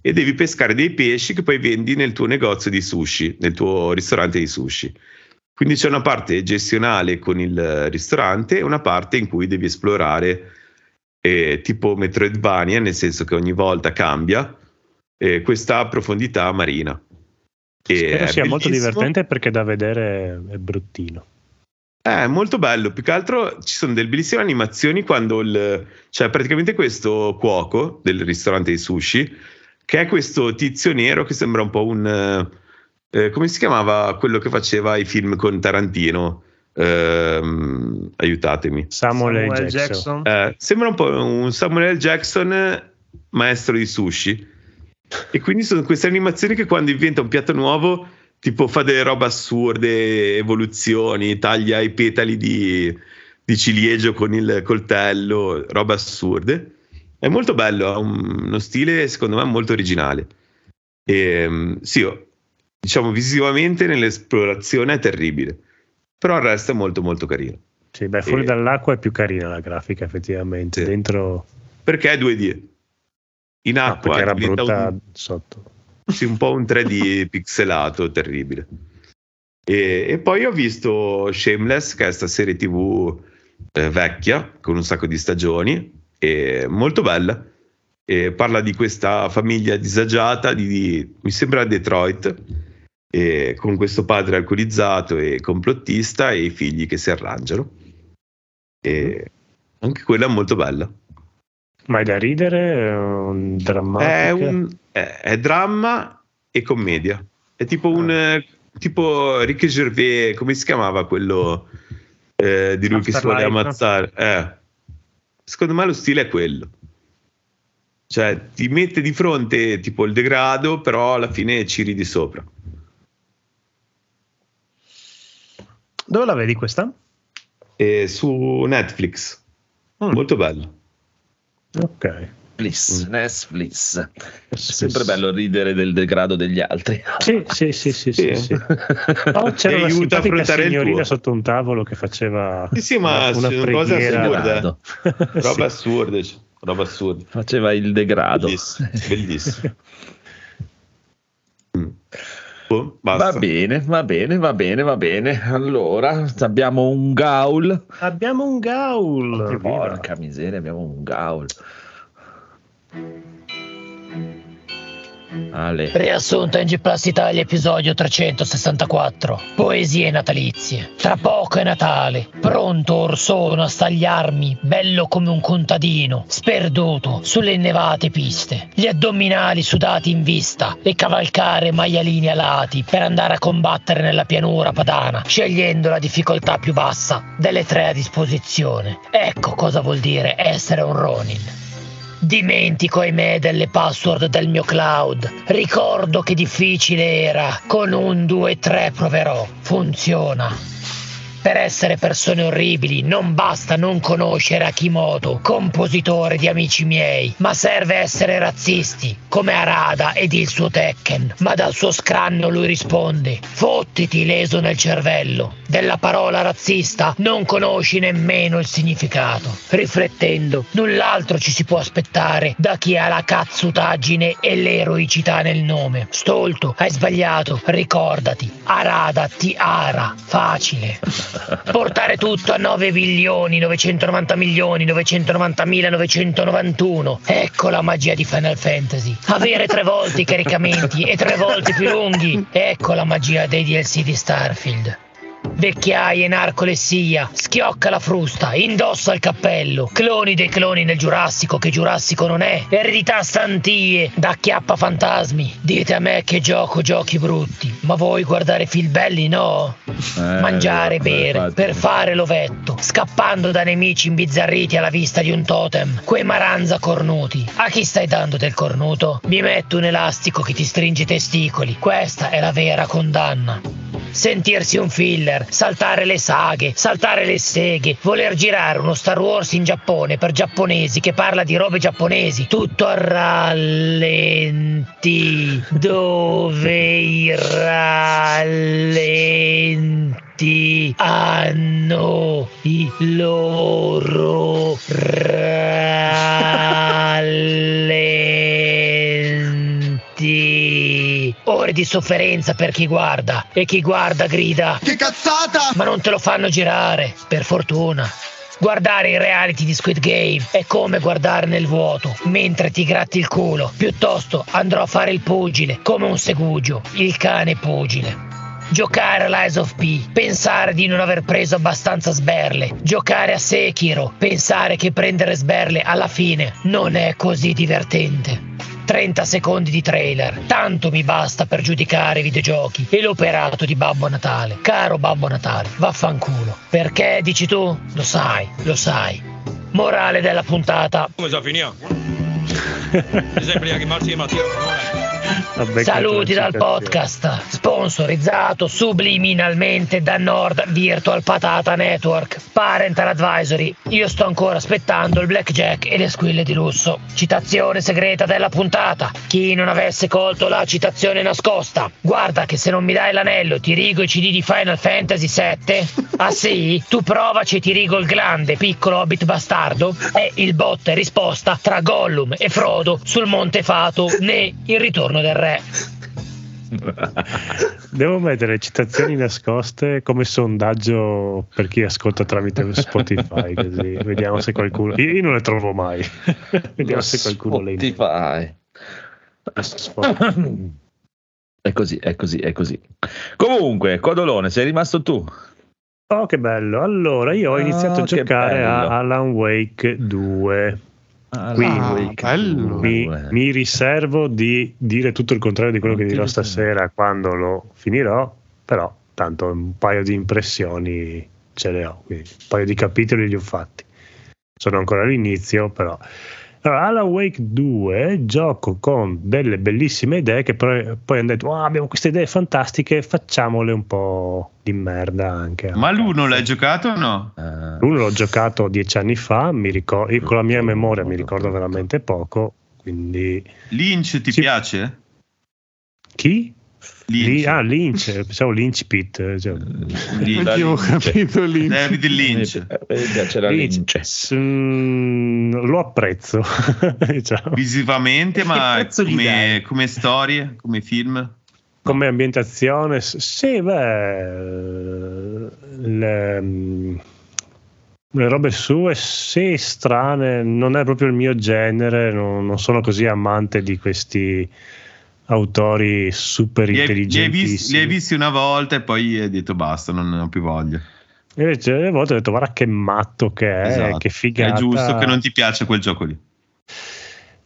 e devi pescare dei pesci che poi vendi nel tuo negozio di sushi, nel tuo ristorante di sushi. Quindi c'è una parte gestionale con il ristorante e una parte in cui devi esplorare eh, tipo Metroidvania, nel senso che ogni volta cambia eh, questa profondità marina. Spero sia molto divertente perché da vedere è bruttino. È molto bello, più che altro ci sono delle bellissime animazioni quando il, c'è praticamente questo cuoco del ristorante di sushi, che è questo tizio nero che sembra un po' un... Eh, come si chiamava quello che faceva i film con Tarantino? Eh, aiutatemi. Samuel, Samuel Jackson. Jackson. Eh, sembra un po' un Samuel Jackson maestro di sushi. E quindi sono queste animazioni che quando inventa un piatto nuovo tipo fa delle robe assurde, evoluzioni, taglia i petali di, di ciliegio con il coltello, robe assurde. È molto bello, ha un, uno stile secondo me molto originale. E, ehm, sì, diciamo visivamente nell'esplorazione è terribile, però il resto è molto molto carino. Sì, beh, fuori e... dall'acqua è più carina la grafica effettivamente, sì. dentro... Perché è 2D. In acqua ah, era brutta un... sotto sì, un po' un 3D (laughs) pixelato terribile. E, e, poi ho visto Shameless, che è questa serie tv eh, vecchia, con un sacco di stagioni, e molto bella. E parla di questa famiglia disagiata, di, di, mi sembra Detroit, e con questo padre alcolizzato e complottista e i figli che si arrangiano. E anche quella è molto bella. Ma è da ridere? È un dramma? È, un, è, è, dramma e commedia. È tipo un ah. tipo Rick Gervais, come si chiamava quello eh, di lui After che si vuole ammazzare? Eh. Secondo me lo stile è quello. Cioè, ti mette di fronte tipo il degrado, però alla fine ci ridi sopra. Dove la vedi questa? Eh, su Netflix. Mm. Molto bello. Ok. Bliss, mm. Netflix. È sempre bello ridere del degrado degli altri. Sì, sì, sì, sì. sì, sì. Oh, (laughs) c'era una simpatica signorina sotto un tavolo che faceva sì, sì, ma una, una preghiera. (laughs) Roba sì. assurda, roba assurda. Faceva il degrado. Bellissimo. bellissimo. (laughs) mm. Oh, va bene, va bene, va bene, va bene. Allora, abbiamo un gaul. Abbiamo un gaul. Porca miseria, abbiamo un gaul. Ale. Riassunto in G Plus Italia episodio 364. Poesie natalizie. Tra poco è Natale. Pronto or sono a stagliarmi, bello come un contadino, sperduto sulle innevate piste. Gli addominali sudati in vista e cavalcare maialini alati per andare a combattere nella pianura padana, scegliendo la difficoltà più bassa delle tre a disposizione. Ecco cosa vuol dire essere un Ronin. Dimentico ahimè delle password del mio cloud. Ricordo che difficile era. Con un 2-3 proverò. Funziona. Per essere persone orribili non basta non conoscere Akimoto, compositore di amici miei, ma serve essere razzisti, come Arada ed il suo Tekken. Ma dal suo scranno lui risponde: Fottiti leso nel cervello. Della parola razzista non conosci nemmeno il significato. Riflettendo, null'altro ci si può aspettare da chi ha la cazzutaggine e l'eroicità nel nome. Stolto, hai sbagliato, ricordati. Arada ti ara. Facile. Portare tutto a 9 bilioni 990 milioni 990.991. Ecco la magia di Final Fantasy. Avere tre volte i caricamenti e tre volte più lunghi. Ecco la magia dei DLC di Starfield. Vecchiaie, narcolessia, schiocca la frusta, indossa il cappello, cloni dei cloni nel Giurassico che Giurassico non è, eredità stantie, da chiappa fantasmi. Dite a me che gioco giochi brutti, ma vuoi guardare film belli no? Eh, Mangiare, bere, infatti. per fare l'ovetto, scappando da nemici imbizzarriti alla vista di un totem, quei maranza cornuti. A chi stai dando del cornuto? Mi metto un elastico che ti stringe i testicoli, questa è la vera condanna. Sentirsi un filler, saltare le saghe, saltare le seghe, voler girare uno Star Wars in Giappone per giapponesi che parla di robe giapponesi, tutto a rallenti, dove i rallenti hanno i loro rallenti. Di sofferenza per chi guarda e chi guarda grida. Che cazzata! Ma non te lo fanno girare, per fortuna. Guardare i reality di Squid Game è come guardare nel vuoto mentre ti gratti il culo. Piuttosto andrò a fare il pugile, come un segugio, il cane pugile. Giocare all'Eyes of P, pensare di non aver preso abbastanza sberle. Giocare a Sekiro, pensare che prendere sberle alla fine non è così divertente. 30 secondi di trailer, tanto mi basta per giudicare i videogiochi e l'operato di Babbo Natale. Caro Babbo Natale, vaffanculo. Perché dici tu? Lo sai, lo sai. Morale della puntata. Come si finito? Mi sembra che Marzio e Mattia. Saluti dal podcast, sponsorizzato subliminalmente da Nord Virtual Patata Network. Parental Advisory, io sto ancora aspettando il blackjack e le squille di lusso. Citazione segreta della puntata. Chi non avesse colto la citazione nascosta. Guarda che se non mi dai l'anello ti rigo i CD di Final Fantasy VII. Ah sì? Tu provaci e ti rigo il grande piccolo hobbit bastardo. È il botta e risposta tra Gollum e Frodo sul Monte Fato né il ritorno del re. (laughs) Devo mettere citazioni nascoste come sondaggio per chi ascolta tramite Spotify, così vediamo se qualcuno. Io, non le trovo mai. vediamo se qualcuno le Spotify. Spotify. È così, è così, è così. Comunque, Codolone, sei rimasto tu. Oh, che bello! Allora, io ho Ah, iniziato a che giocare a. Alan Wake 2. Quindi, Ah, bello. Mi, mi riservo di dire tutto il contrario di quello che dirò stasera quando lo finirò, però tanto un paio di impressioni ce le ho, quindi un paio di capitoli li ho fatti. Sono ancora all'inizio, però. Allora, Alan Wake 2 gioco con delle bellissime idee che poi, poi hanno detto "Ah, abbiamo queste idee fantastiche, facciamole un po' di merda anche. Ma l'uno l'hai giocato o no? Eh, L'uno l'ho giocato dieci anni fa, mi ricor- io con la mia memoria mi ricordo veramente poco, quindi Lynch ti Sì. piace? chi? Lynch. Ah, Lynch, pensavo Lynch Pit. Cioè. Lynch. Anche io ho capito lì. David Lynch. Eh, Lynch. lince. S- mm, lo apprezzo, (laughs) diciamo. Visivamente, ma come, come storie, come film? Come ambientazione, sì, beh, le, mm, le robe sue, sì, strane, non è proprio il mio genere, non, non sono così amante di questi autori super Li li intelligenti. li hai visti una volta e poi hai detto basta, non ne ho più voglia. Invece, a volte ho detto, guarda che matto che è, Esatto. che figata. È giusto che non ti piace quel gioco lì.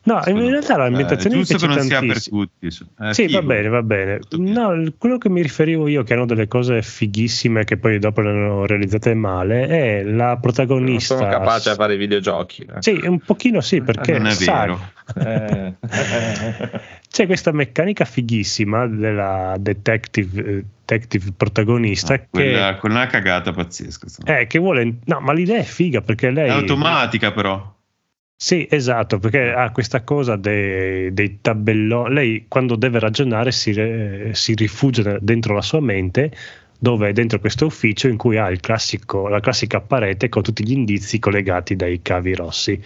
No, in Secondo me. realtà l'ambientazione Eh, è giusto che non sia per tantissimo. tutti. Sì, va figo. bene, va bene. No, quello che mi riferivo io, che hanno delle cose fighissime che poi dopo le hanno realizzate male, è la Non protagonista. sono capace a fare videogiochi. eh. Sì, un pochino sì, perché non è sai, vero. Eh, (laughs) (laughs) c'è questa meccanica fighissima della detective, eh, detective protagonista che, quella, quella è una cagata pazzesca. eh, che vuole. No, ma l'idea è figa perché lei. È automatica, però. Sì, esatto, perché ha questa cosa dei, dei tabelloni. Lei quando deve ragionare si, re- si rifugia dentro la sua mente, dove è dentro questo ufficio in cui ha il classico, la classica parete con tutti gli indizi collegati dai cavi rossi.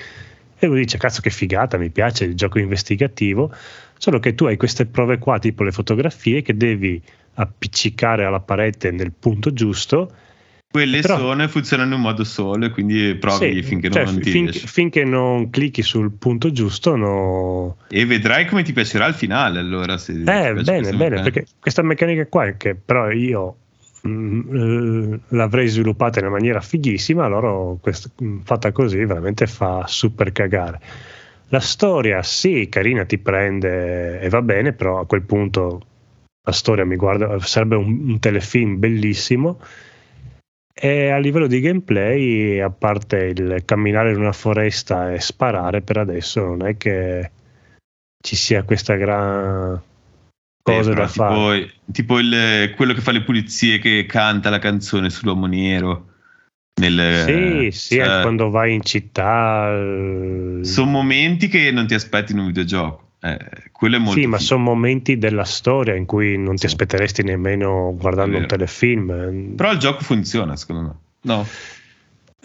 E lui dice: Cazzo, che figata, mi piace il gioco investigativo. Solo che tu hai queste prove qua, tipo le fotografie, che devi appiccicare alla parete nel punto giusto. Quelle Però- sono e funzionano in un modo solo, quindi provi Sì, finché cioè, non ti fin- finché non clicchi sul punto giusto, no, E vedrai come ti piacerà il finale. Allora, se Eh, bene, bene, perché questa meccanica qua, che però io mm, l'avrei sviluppata in una maniera fighissima, allora quest- fatta così veramente fa super cagare. La storia, sì, carina, ti prende e va bene, però a quel punto la storia mi guarda, sarebbe un, un telefilm bellissimo. E a livello di gameplay, a parte il camminare in una foresta e sparare, per adesso non è che ci sia questa gran Eh, però da fare. tipo, tipo il- quello che fa le pulizie che canta la canzone sull'uomo nero. Nel, Sì, sì, cioè, quando vai in città. eh, Sono momenti che non ti aspetti in un videogioco. Eh, quello è molto Sì, ma figo. sono momenti della storia in cui non ti Sì. aspetteresti nemmeno guardando un telefilm. Però il gioco funziona, secondo me. No,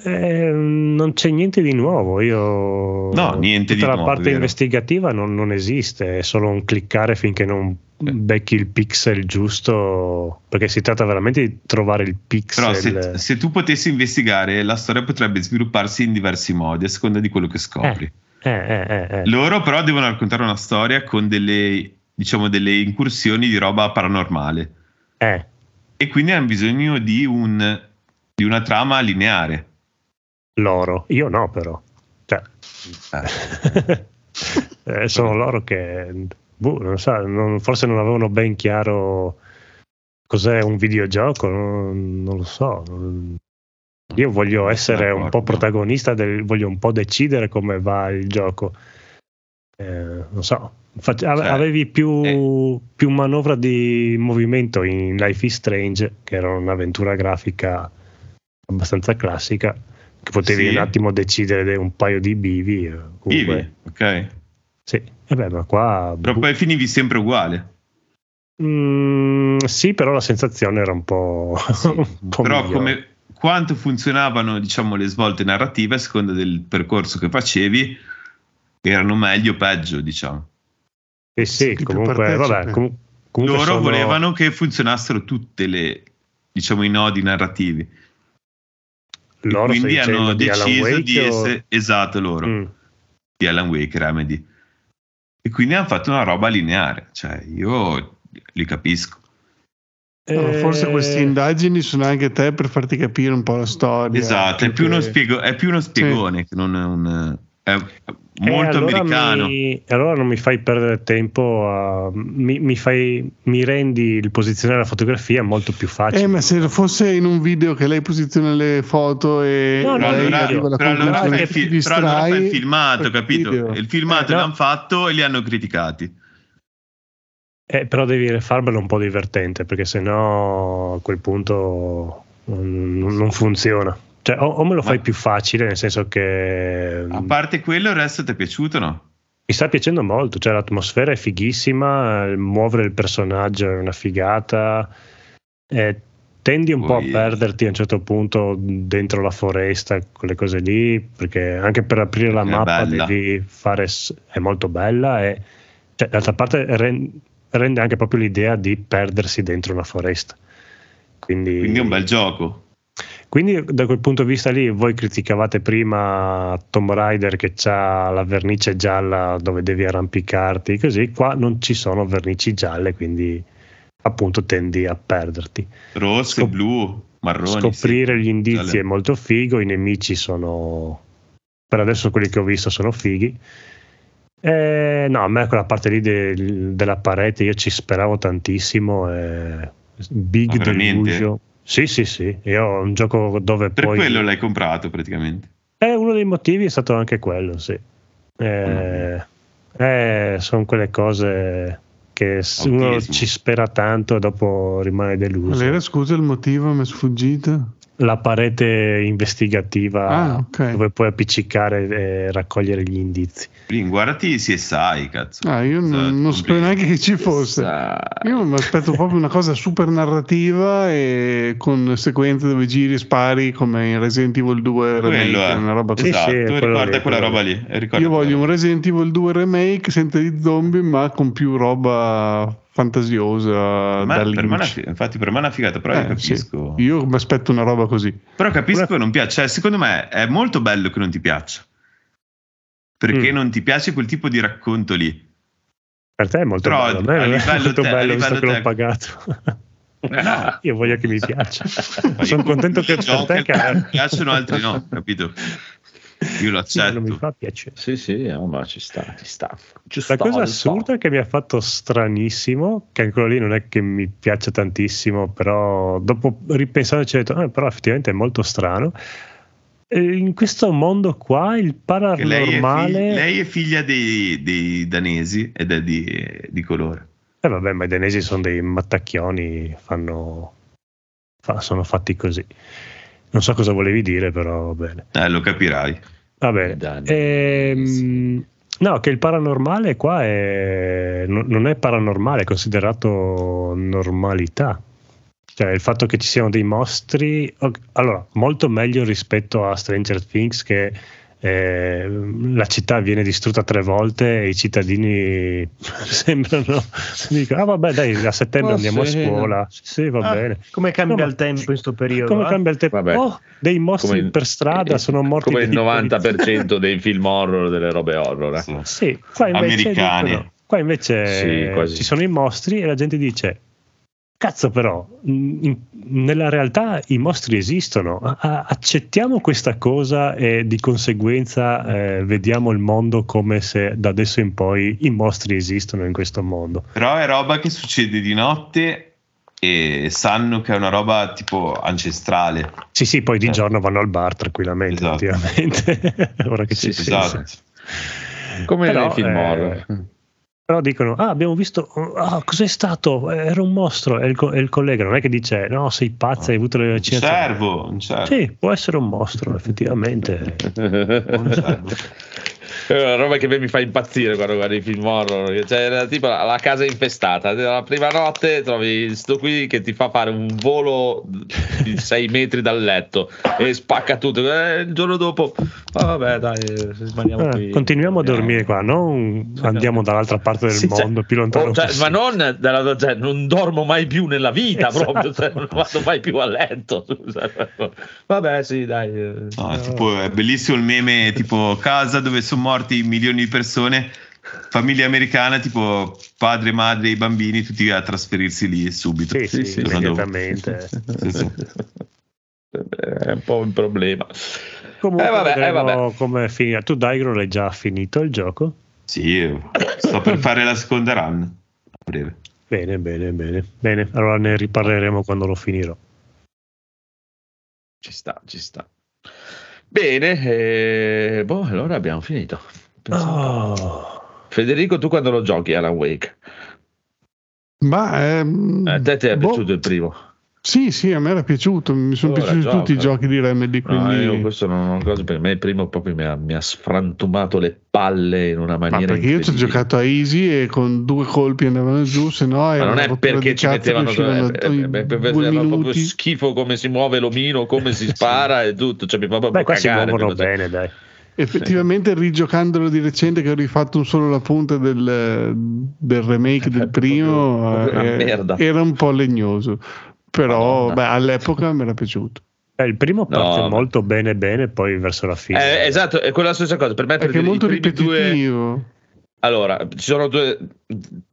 Eh, non c'è niente di nuovo. Io No, niente di la nuovo, parte è vero. investigativa non, non esiste, è solo un cliccare finché non Eh. becchi il pixel giusto. Perché si tratta veramente di trovare il però pixel. se, se tu potessi investigare, la storia potrebbe svilupparsi in diversi modi a seconda di quello che scopri. Eh, eh, eh, eh. Loro però devono raccontare una storia con delle, diciamo, delle incursioni di roba paranormale e quindi hanno bisogno di, un, di una trama lineare. Loro. Io no, però. Cioè, (laughs) eh, sono loro che boh, non so, non- forse non avevano ben chiaro cos'è un videogioco, non, non lo so. non- Io voglio essere un po' protagonista, del- voglio un po' decidere come va il gioco. Eh, non so, ave- Cioè, avevi più, eh. più manovra di movimento in Life is Strange, che era un'avventura grafica abbastanza classica, che potevi Sì. un attimo decidere de- un paio di bivi. eh, comunque- Vivi, ok? Sì, e beh, ma qua... Però poi finivi sempre uguale. Mm, sì, però la sensazione era un po'... (laughs) un po' Però migliore. come quanto funzionavano diciamo le svolte narrative a seconda del percorso che facevi erano meglio o peggio diciamo Sì, sì, più comunque, vabbè, com- comunque loro sono- volevano che funzionassero tutte le diciamo i nodi narrativi loro quindi hanno di deciso Wake di o- essere esatto loro Mm. di Alan Wake Remedy e quindi hanno fatto una roba lineare cioè io li capisco No, forse Eh, queste indagini sono anche te per farti capire un po' la storia. esatto è più più, uno che- spiego- è più uno spiegone che non è un è eh, molto allora americano mi- allora non mi fai perdere tempo, a- mi, mi fai, mi rendi il posizionare la fotografia molto più facile. Eh, ma se fosse in un video che lei posiziona le foto e No, no, allora, arriva alla però allora fai fi- ti però allora fai il distrai, filmato, capito? video. Il filmato Eh, no. l'hanno fatto e li hanno criticati. Eh, però devi farmelo un po' divertente perché sennò a quel punto non, non funziona. Cioè, o, o me lo fai Ma- più facile, nel senso che A parte quello, il resto ti è piaciuto no? mi sta piacendo molto. Cioè, l'atmosfera è fighissima, muovere il personaggio è una figata. eh, tendi un po' Poi- a perderti a un certo punto dentro la foresta, quelle cose lì, perché anche per aprire la È mappa bella. devi fare. è molto bella e cioè, d'altra parte ren- rende anche proprio l'idea di perdersi dentro una foresta. Quindi, Quindi è un bel gioco. Quindi da quel punto di vista lì voi criticavate prima Tomb Raider che ha la vernice gialla dove devi arrampicarti così, qua non ci sono vernici gialle quindi appunto tendi a perderti. Rosse, Scop- blu, marroni. Scoprire sì. gli indizi Gialle. è molto figo, i nemici sono per adesso quelli che ho visto sono fighi. Eh, no, a me quella parte lì del- della parete io ci speravo tantissimo. eh, Big Ma veramente? Sì, sì, sì. Io ho un gioco dove Per poi. quello l'hai comprato praticamente. Eh, uno dei motivi è stato anche quello, sì. Eh, eh, sono quelle cose che s- uno ci spera tanto e dopo rimane deluso. Qual era, scusa, il motivo? Mi è sfuggito. La parete investigativa Ah, ok. dove puoi appiccicare e raccogliere gli indizi. Blin, guardati CSI, cazzo. Ah, io non, Esatto, non sapevo neanche che ci fosse. Io mi aspetto proprio una cosa super narrativa e con sequenze dove giri e spari come in Resident Evil 2 Quello remake, è. una roba così. Esatto, Sì, sì, ricorda lì, quella roba lì. ricorda Io voglio un. Resident Evil 2 remake senza di zombie, ma con più roba fantasiosa Ma da per me fi- infatti per me è una figata, però io Eh, sì. capisco. Io mi aspetto una roba così. Però capisco che non piace. Cioè, secondo me è molto bello che non ti piaccia. Perché Mm. non ti piace quel tipo di racconto lì. Per te è molto Però bello, a a me non è livello molto te- a bello visto livello che l'ho te- pagato. (laughs) Io voglio che mi piaccia. Sono io- contento che per giochi te che che (laughs) mi piacciono, altri no, capito? Io lo Sì, non mi accetto. fa piacere. Sì, sì, no, ma ci sta, ci sta. Ci La sta, cosa ci sta. assurda che mi ha fatto stranissimo, che ancora lì non è che mi piace tantissimo, però dopo ripensandoci ho detto, "Ah, però effettivamente è molto strano. In questo mondo qua il Che lei, è fig- paranormale... lei è figlia dei, dei danesi ed è di, di colore. Eh vabbè, ma i danesi sono dei mattacchioni, fanno, fa- sono fatti così. Non so cosa volevi dire, però va bene. Eh, lo capirai. Va bene. Ehm, no, che il paranormale qua è, no- non è paranormale, è considerato normalità. Cioè, il fatto che ci siano dei mostri, allora, molto meglio rispetto a Stranger Things che eh, la città viene distrutta tre volte e i cittadini (laughs) sembrano dicono, ah vabbè dai a settembre Oh, andiamo sì. a scuola sì va Ah, bene Come cambia No, il tempo in questo periodo? come eh? cambia il tempo Vabbè. oh, dei mostri Come- per strada sono morti come il dei 90% dei film horror, delle robe horror. eh. Sì. Sì, qua invece, Americani. dicono- qua invece Sì, ci sono i mostri e la gente dice: Cazzo, però, in- nella realtà i mostri esistono. A- accettiamo questa cosa e di conseguenza eh, vediamo il mondo come se da adesso in poi i mostri esistono in questo mondo. Però è roba che succede di notte e sanno che è una roba tipo ancestrale. Sì, sì, poi di Eh. giorno vanno al bar tranquillamente, Esatto. effettivamente. (laughs) Ora che Sì, ci. Esatto. Come Però, nei film eh, horror. Però dicono: Ah, abbiamo visto. Ah, cos'è stato? Era un mostro. E il, co- il collega non è che dice: No, sei pazza, hai avuto le Un vaccinazioni. cervo, un cervo. Sì, può essere un mostro, effettivamente. (laughs) Un cervo. È una roba che mi fa impazzire quando guardi i film horror. C'è la- tipo la, la casa infestata. La prima notte trovi sto qui che ti fa fare un volo di (laughs) 6 metri dal letto e spacca tutto. Eh, il giorno dopo, ah, vabbè, dai, eh, Eh, qui. continuiamo a dormire qua, non andiamo dall'altra parte del Sì, cioè, mondo, più lontano oh, cioè, ma non, dalla- cioè, non dormo mai più nella vita Esatto. proprio, cioè, non vado mai più a letto. scusa. Vabbè, sì, dai. eh. No, è tipo, è bellissimo il meme tipo casa dove sono morti milioni di persone, famiglia americana, tipo padre, madre, i bambini, tutti a trasferirsi lì subito. Sì, sì, sì, immediatamente. (laughs) Sì, sì. È un po' un problema. Comunque, Eh, vabbè, eh, vabbè. come finirà. Tu, Daigro, l'hai già finito il gioco? Sì, sto per fare la seconda run. A breve. Bene, bene, bene. Bene, allora ne riparleremo quando lo finirò. Ci sta, ci sta. Bene, eh, boh, allora abbiamo finito. Oh. Federico, tu quando lo giochi Alan Wake? Ma ehm, A te ti è boh, piaciuto il primo? Sì, sì, a me era piaciuto. Mi sono Allora, piaciuti tutti i gioca. giochi di Remedy. No, Quindi... io questo non ho cosa per me il primo proprio mi ha, mi ha sfrantumato le palle in una Ma maniera perché io ci ho giocato a Easy e con due colpi andavano giù, se no Ma non è perché ci mettevano eh, eh, due faceva proprio schifo come si muove l'omino, come si (laughs) spara e tutto, cioè mi fa proprio Beh, qua si cagare muovono quello, cioè. bene, dai. Effettivamente, rigiocandolo di recente, che ho rifatto un solo la punta del, del remake del (laughs) primo, eh, merda. era un po' legnoso. Però beh, all'epoca mi era piaciuto. Eh, il primo parte No, ma- molto bene, bene, poi verso la fine. Eh, esatto, è quella stessa cosa. Per me per Perché è molto primi due ripetitivo. Allora, ci sono due,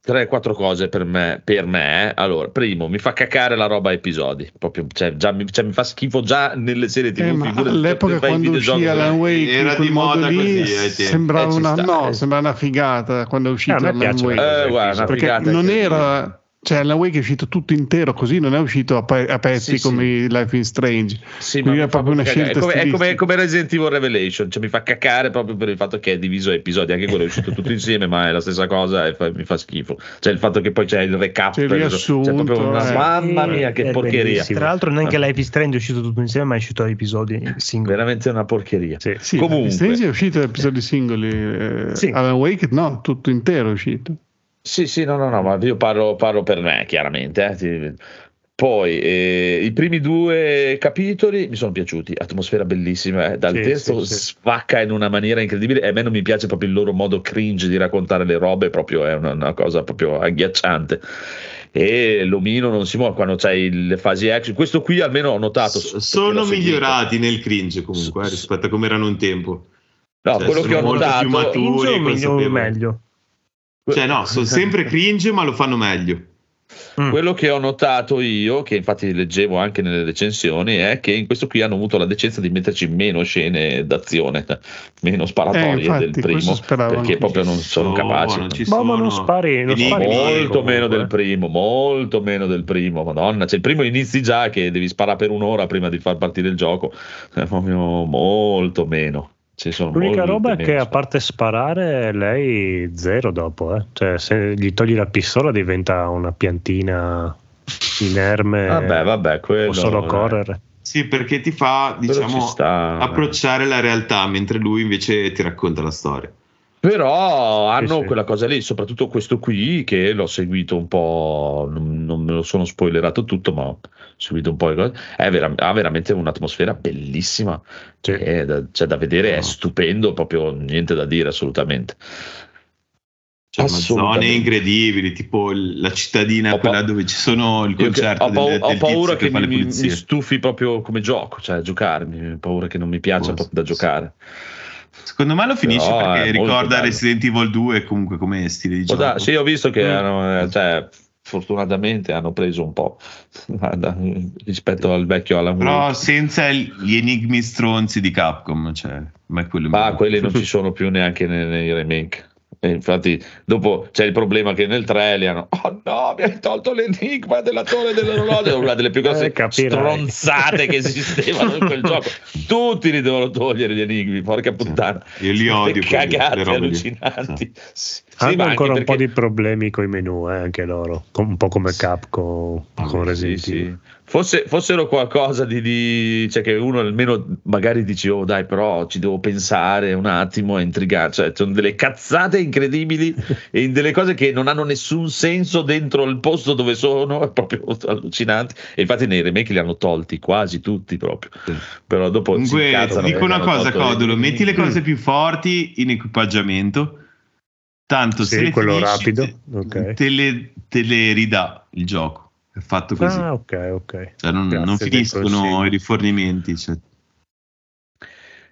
tre, quattro cose per me. Per me eh. Allora, primo, mi fa cacare la roba a episodi. Proprio, cioè, già mi, cioè, mi fa schifo già nelle serie TV. Eh, all'epoca i quando uscì Alan Wake Era di moda lì così, sembrava Eh, una, sta, no, eh. sembrava una figata quando è uscito Eh, Alan Wake Eh, guarda, perché non era cioè Alan Wake è uscito tutto intero così non è uscito a, pe- a pezzi Sì, come sì. Life is Strange Sì, Quindi ma è proprio una cagare. scelta È come, è come, come Resident Evil Revelation, cioè mi fa cacare proprio per il fatto che è diviso a episodi. Anche quello è uscito tutto insieme, ma è la stessa cosa e fa- mi fa schifo. Cioè il fatto che poi c'è il recap, C'è il per- riassunto, cioè, proprio una- eh. mamma mia, che È porcheria! bellissimo. Tra l'altro, neanche Life is Strange è uscito tutto insieme, ma è uscito a episodi singoli. Veramente una porcheria. Sì. sì, Comunque. Life is Strange è uscito da episodi singoli eh, Sì. Alan Wake no tutto intero è uscito Sì, sì, no, no, no, ma io parlo, parlo per me, chiaramente. eh, Poi eh, i primi due capitoli mi sono piaciuti, atmosfera bellissima, eh, dal Sì, terzo sì, sì. spacca in una maniera incredibile e a me non mi piace proprio il loro modo cringe di raccontare le robe, proprio è una, una cosa proprio agghiacciante. E l'omino non si muove quando c'hai le fasi action. Questo qui almeno ho notato. S- Sono migliorati nel cringe comunque eh, rispetto a come erano un tempo. No, Cioè, quello sono che ho molto più notato. maturi. E meglio, consapevoli. meglio? Cioè no, (laughs) sono sempre cringe ma lo fanno meglio. Mm. Quello che ho notato io, che infatti leggevo anche nelle recensioni, è che in questo qui hanno avuto la decenza di metterci meno scene d'azione, (laughs) meno sparatorie Eh, infatti, del primo, perché proprio non sono capaci. non ci Ma- ma sono non spari- non spari Molto comunque, meno del eh. primo, molto meno del primo, madonna. Cioè, il primo inizi già che devi sparare per un'ora prima di far partire il gioco, è proprio molto meno. Ci sono L'unica roba è che a parte sparare, lei zero dopo, eh. Cioè, se gli togli la pistola diventa una piantina inerme. Vabbè, vabbè, quello Può solo eh, correre. Sì, perché ti fa, diciamo, sta. approcciare la realtà, mentre lui invece ti racconta la storia. Però hanno sì. quella cosa lì, soprattutto questo qui che l'ho seguito un po', non, non me lo sono spoilerato tutto, ma ho seguito un po' le cose. È vera- ha veramente un'atmosfera bellissima, Sì. che è da, cioè, da vedere, è No. stupendo, proprio niente da dire assolutamente. Cioè, Assolutamente. zone incredibili, tipo la cittadina, pa- quella dove ci sono il che- concerto ho, pau- del, ho paura che le mi, mi- stufi proprio come gioco, cioè giocarmi, ho paura che non mi piaccia Forse, proprio da sì. Secondo me lo finisce Però perché ricorda bello. Resident Evil 2 comunque come stile di gioco. da- sì, ho visto che Mm. hanno, eh, cioè, fortunatamente hanno preso un po' (laughs) rispetto al vecchio Alan Però Wake. senza il- gli enigmi stronzi di Capcom, cioè, ma quello mio. quelli non ci sono più neanche nei, nei remake. E infatti, dopo c'è il problema che nel 3 li hanno. Oh no, mi hai tolto l'enigma della torre dell'orologio. Una delle più grosse Eh, stronzate che esistevano in quel (laughs) gioco. Tutti li devono togliere gli enigmi, porca puttana. Io li odio Che quelli, cagate allucinanti. Sì, Hanno ma anche ancora un po' perché- di problemi con i menu, eh, anche loro. Un po' come Capcom con Sì, Resident sì. Evil. Fosse- fossero qualcosa di, di- cioè che uno almeno magari dice oh dai però ci devo pensare un attimo a intrigare cioè sono delle cazzate incredibili (laughs) e delle cose che non hanno nessun senso dentro il posto dove sono è proprio (laughs) allucinanti e infatti nei remake li hanno tolti quasi tutti proprio Sì. però dopo si Comunque, dico una hanno cosa, Codolo: metti le cose (clears throat) più forti in equipaggiamento. Tanto Sì, se le quello finisci, rapido, te- ok. te, le, te le ridà il gioco. È fatto così. Ah, ok, ok. Cioè, non, non finiscono i rifornimenti. Cioè.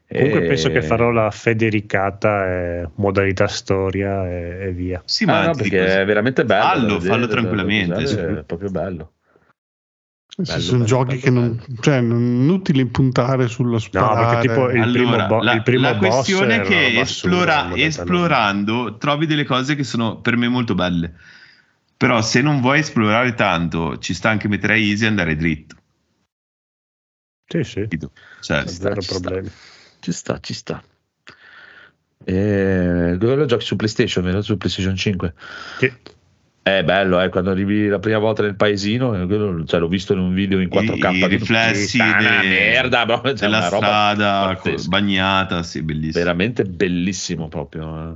Comunque E- penso che farò la federicata e modalità storia e, e via. Sì, Ah, ma no, ti perché dico- è veramente bello Fallo, fallo da- tranquillamente, cioè. è proprio bello Bello, sono bello, giochi bello, che non, bello. cioè, non è inutile puntare sullo No, sparare. perché tipo il Allora, primo, bo- la, il primo la boss questione è che esplora- esplorando trovi delle cose che sono per me molto belle. Però se non vuoi esplorare tanto, ci sta anche mettere a easy e andare dritto. Sì, sì, capito? Cioè, zero ci sta. problemi. Ci sta, ci sta. E... Dove lo giochi su PlayStation? vero? Su PlayStation 5? Sì. È bello, eh, quando arrivi la prima volta nel paesino, eh, cioè, l'ho visto in un video in 4K. i di- riflessi de- merda, bro, (laughs) cioè, della strada bagnata, sì, bellissimo. veramente bellissimo proprio. eh.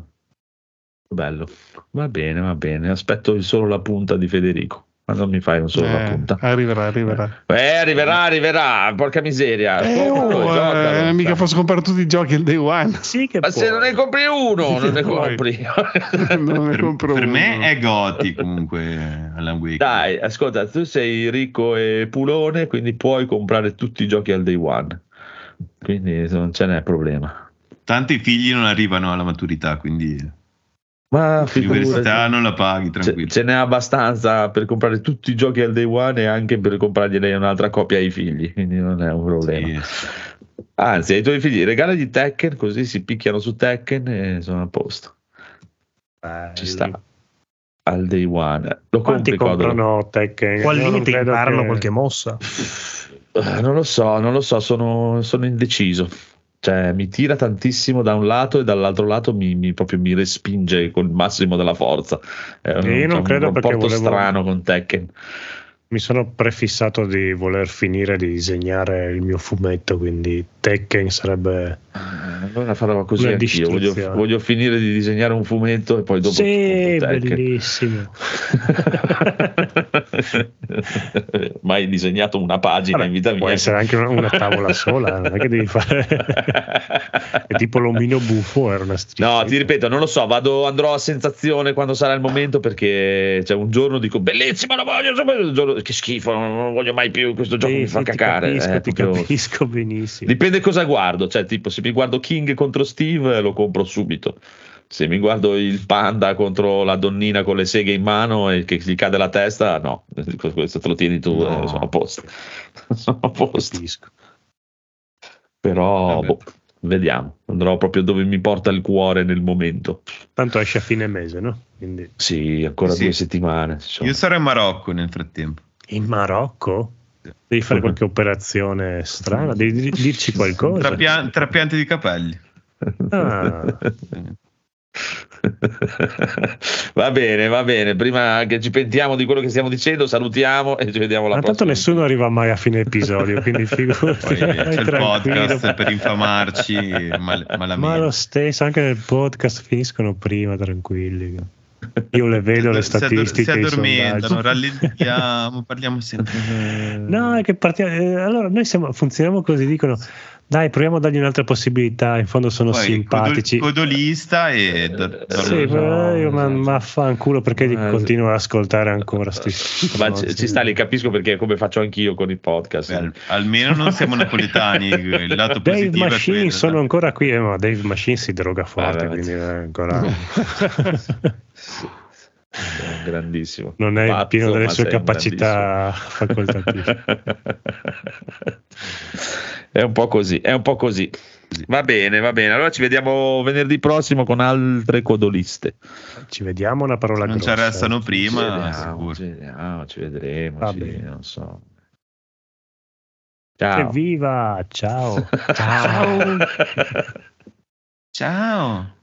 Bello, va bene, va bene. Aspetto solo la punta di Federico. Ma non mi fai un solo la Eh, punta. arriverà, arriverà. Eh, arriverà, arriverà. Porca miseria. Eh, oh, giocalo. eh, mica posso comprare tutti i giochi al day one. (laughs) Sì, che Ma se non ne compri uno, non ne Puoi. compri. (laughs) non ne Per, compro per uno. me è Goti comunque Alan Wake. Dai, ascolta, tu sei ricco e pulone, quindi puoi comprare tutti i giochi al day one. Quindi non ce n'è problema. Tanto i figli non arrivano alla maturità, quindi Ma l'università non la paghi ce, tranquillo. ce n'è abbastanza per comprare tutti i giochi al day one e anche per comprargliene un'altra copia ai figli, quindi non è un problema. Sì. Anzi, ai tuoi figli regalagli Tekken, così si picchiano su Tekken e sono a posto. Ci sta. Al day one. Lo Quanti compri comprano Tekken? Qua al Io non limite imparano che- qualche mossa. Eh, Non lo so, non lo so, sono, sono indeciso. Cioè, mi tira tantissimo da un lato e dall'altro lato mi, mi- proprio mi respinge con il massimo della forza. È un, Io non c'è credo un rapporto volevo- strano con Tekken. Mi sono prefissato di voler finire di disegnare il mio fumetto, quindi Tekken sarebbe... Eh, Allora farò così anch'io. Voglio, voglio finire di disegnare un fumetto e poi dopo sì, bellissimo. (laughs) Mai disegnato una pagina Vabbè, in vita mia. Può essere anche una, una tavola sola, non è che devi fare... (laughs) è tipo l'omino buffo, era una striscia. No, ti ripeto, non lo so, vado, andrò a sensazione quando sarà il momento perché cioè, un giorno dico bellissimo, lo voglio, un giorno, che schifo, non voglio mai più, questo gioco Sì, mi fa sì, ti cacare. capisco, eh, ti proprio- capisco benissimo. Dipende cosa guardo, cioè tipo se mi guardo King contro Steve lo compro subito. Se mi guardo il panda contro la donnina con le seghe in mano e che gli cade la testa, no, (laughs) questo te lo tieni tu, No. eh, sono a posto. (laughs) sono a posto. Capisco. Però boh, vediamo, andrò proprio dove mi porta il cuore nel momento. Tanto esce a fine mese, no? Quindi... Sì, ancora Sì. due settimane. insomma. Io sarò in Marocco nel frattempo. In Marocco? Devi fare qualche operazione strana? Devi dir- dirci (laughs) qualcosa? Trapia- trapiante di capelli. Ah. (laughs) va bene, va bene. Prima che ci pentiamo di quello che stiamo dicendo, salutiamo e ci vediamo la Ma tanto prossima. nessuno arriva mai a fine episodio, quindi (laughs) figurati. C'è il podcast per infamarci mal- Ma malamente. lo stesso, anche nel podcast finiscono prima, tranquilli. Io le vedo le statistiche. si addormentano, rallentiamo, parliamo sempre. (laughs) No, è che partiamo. eh, allora noi siamo, funzioniamo così, dicono dai, proviamo a dargli un'altra possibilità. In fondo sono Poi simpatici. codol- codolista e do- Sì, Sì, però io ma, sì. ma fanculo perché li Eh, continuo ad ascoltare ancora. Sti, Ma ci, ci sta, li capisco perché è come faccio anch'io con i podcast. Beh, al- almeno non siamo napoletani. Il lato Dave positivo è Machine quello, sono no? ancora qui, eh, ma Dave Machine si droga forte, Vabbè, quindi è ancora (laughs) grandissimo. non è Pazzo, pieno delle sue capacità facoltative. (laughs) è un po' così, è un po' così. Va bene, va bene. Allora ci vediamo venerdì prossimo con altre codoliste. Ci vediamo una parola Non ci grossa. arrestano Ci prima, vediamo, sicuro. ci vediamo, ci vedremo. Va ci- bene. non so. Ciao. Evviva, (laughs) ciao. Ciao. Ciao.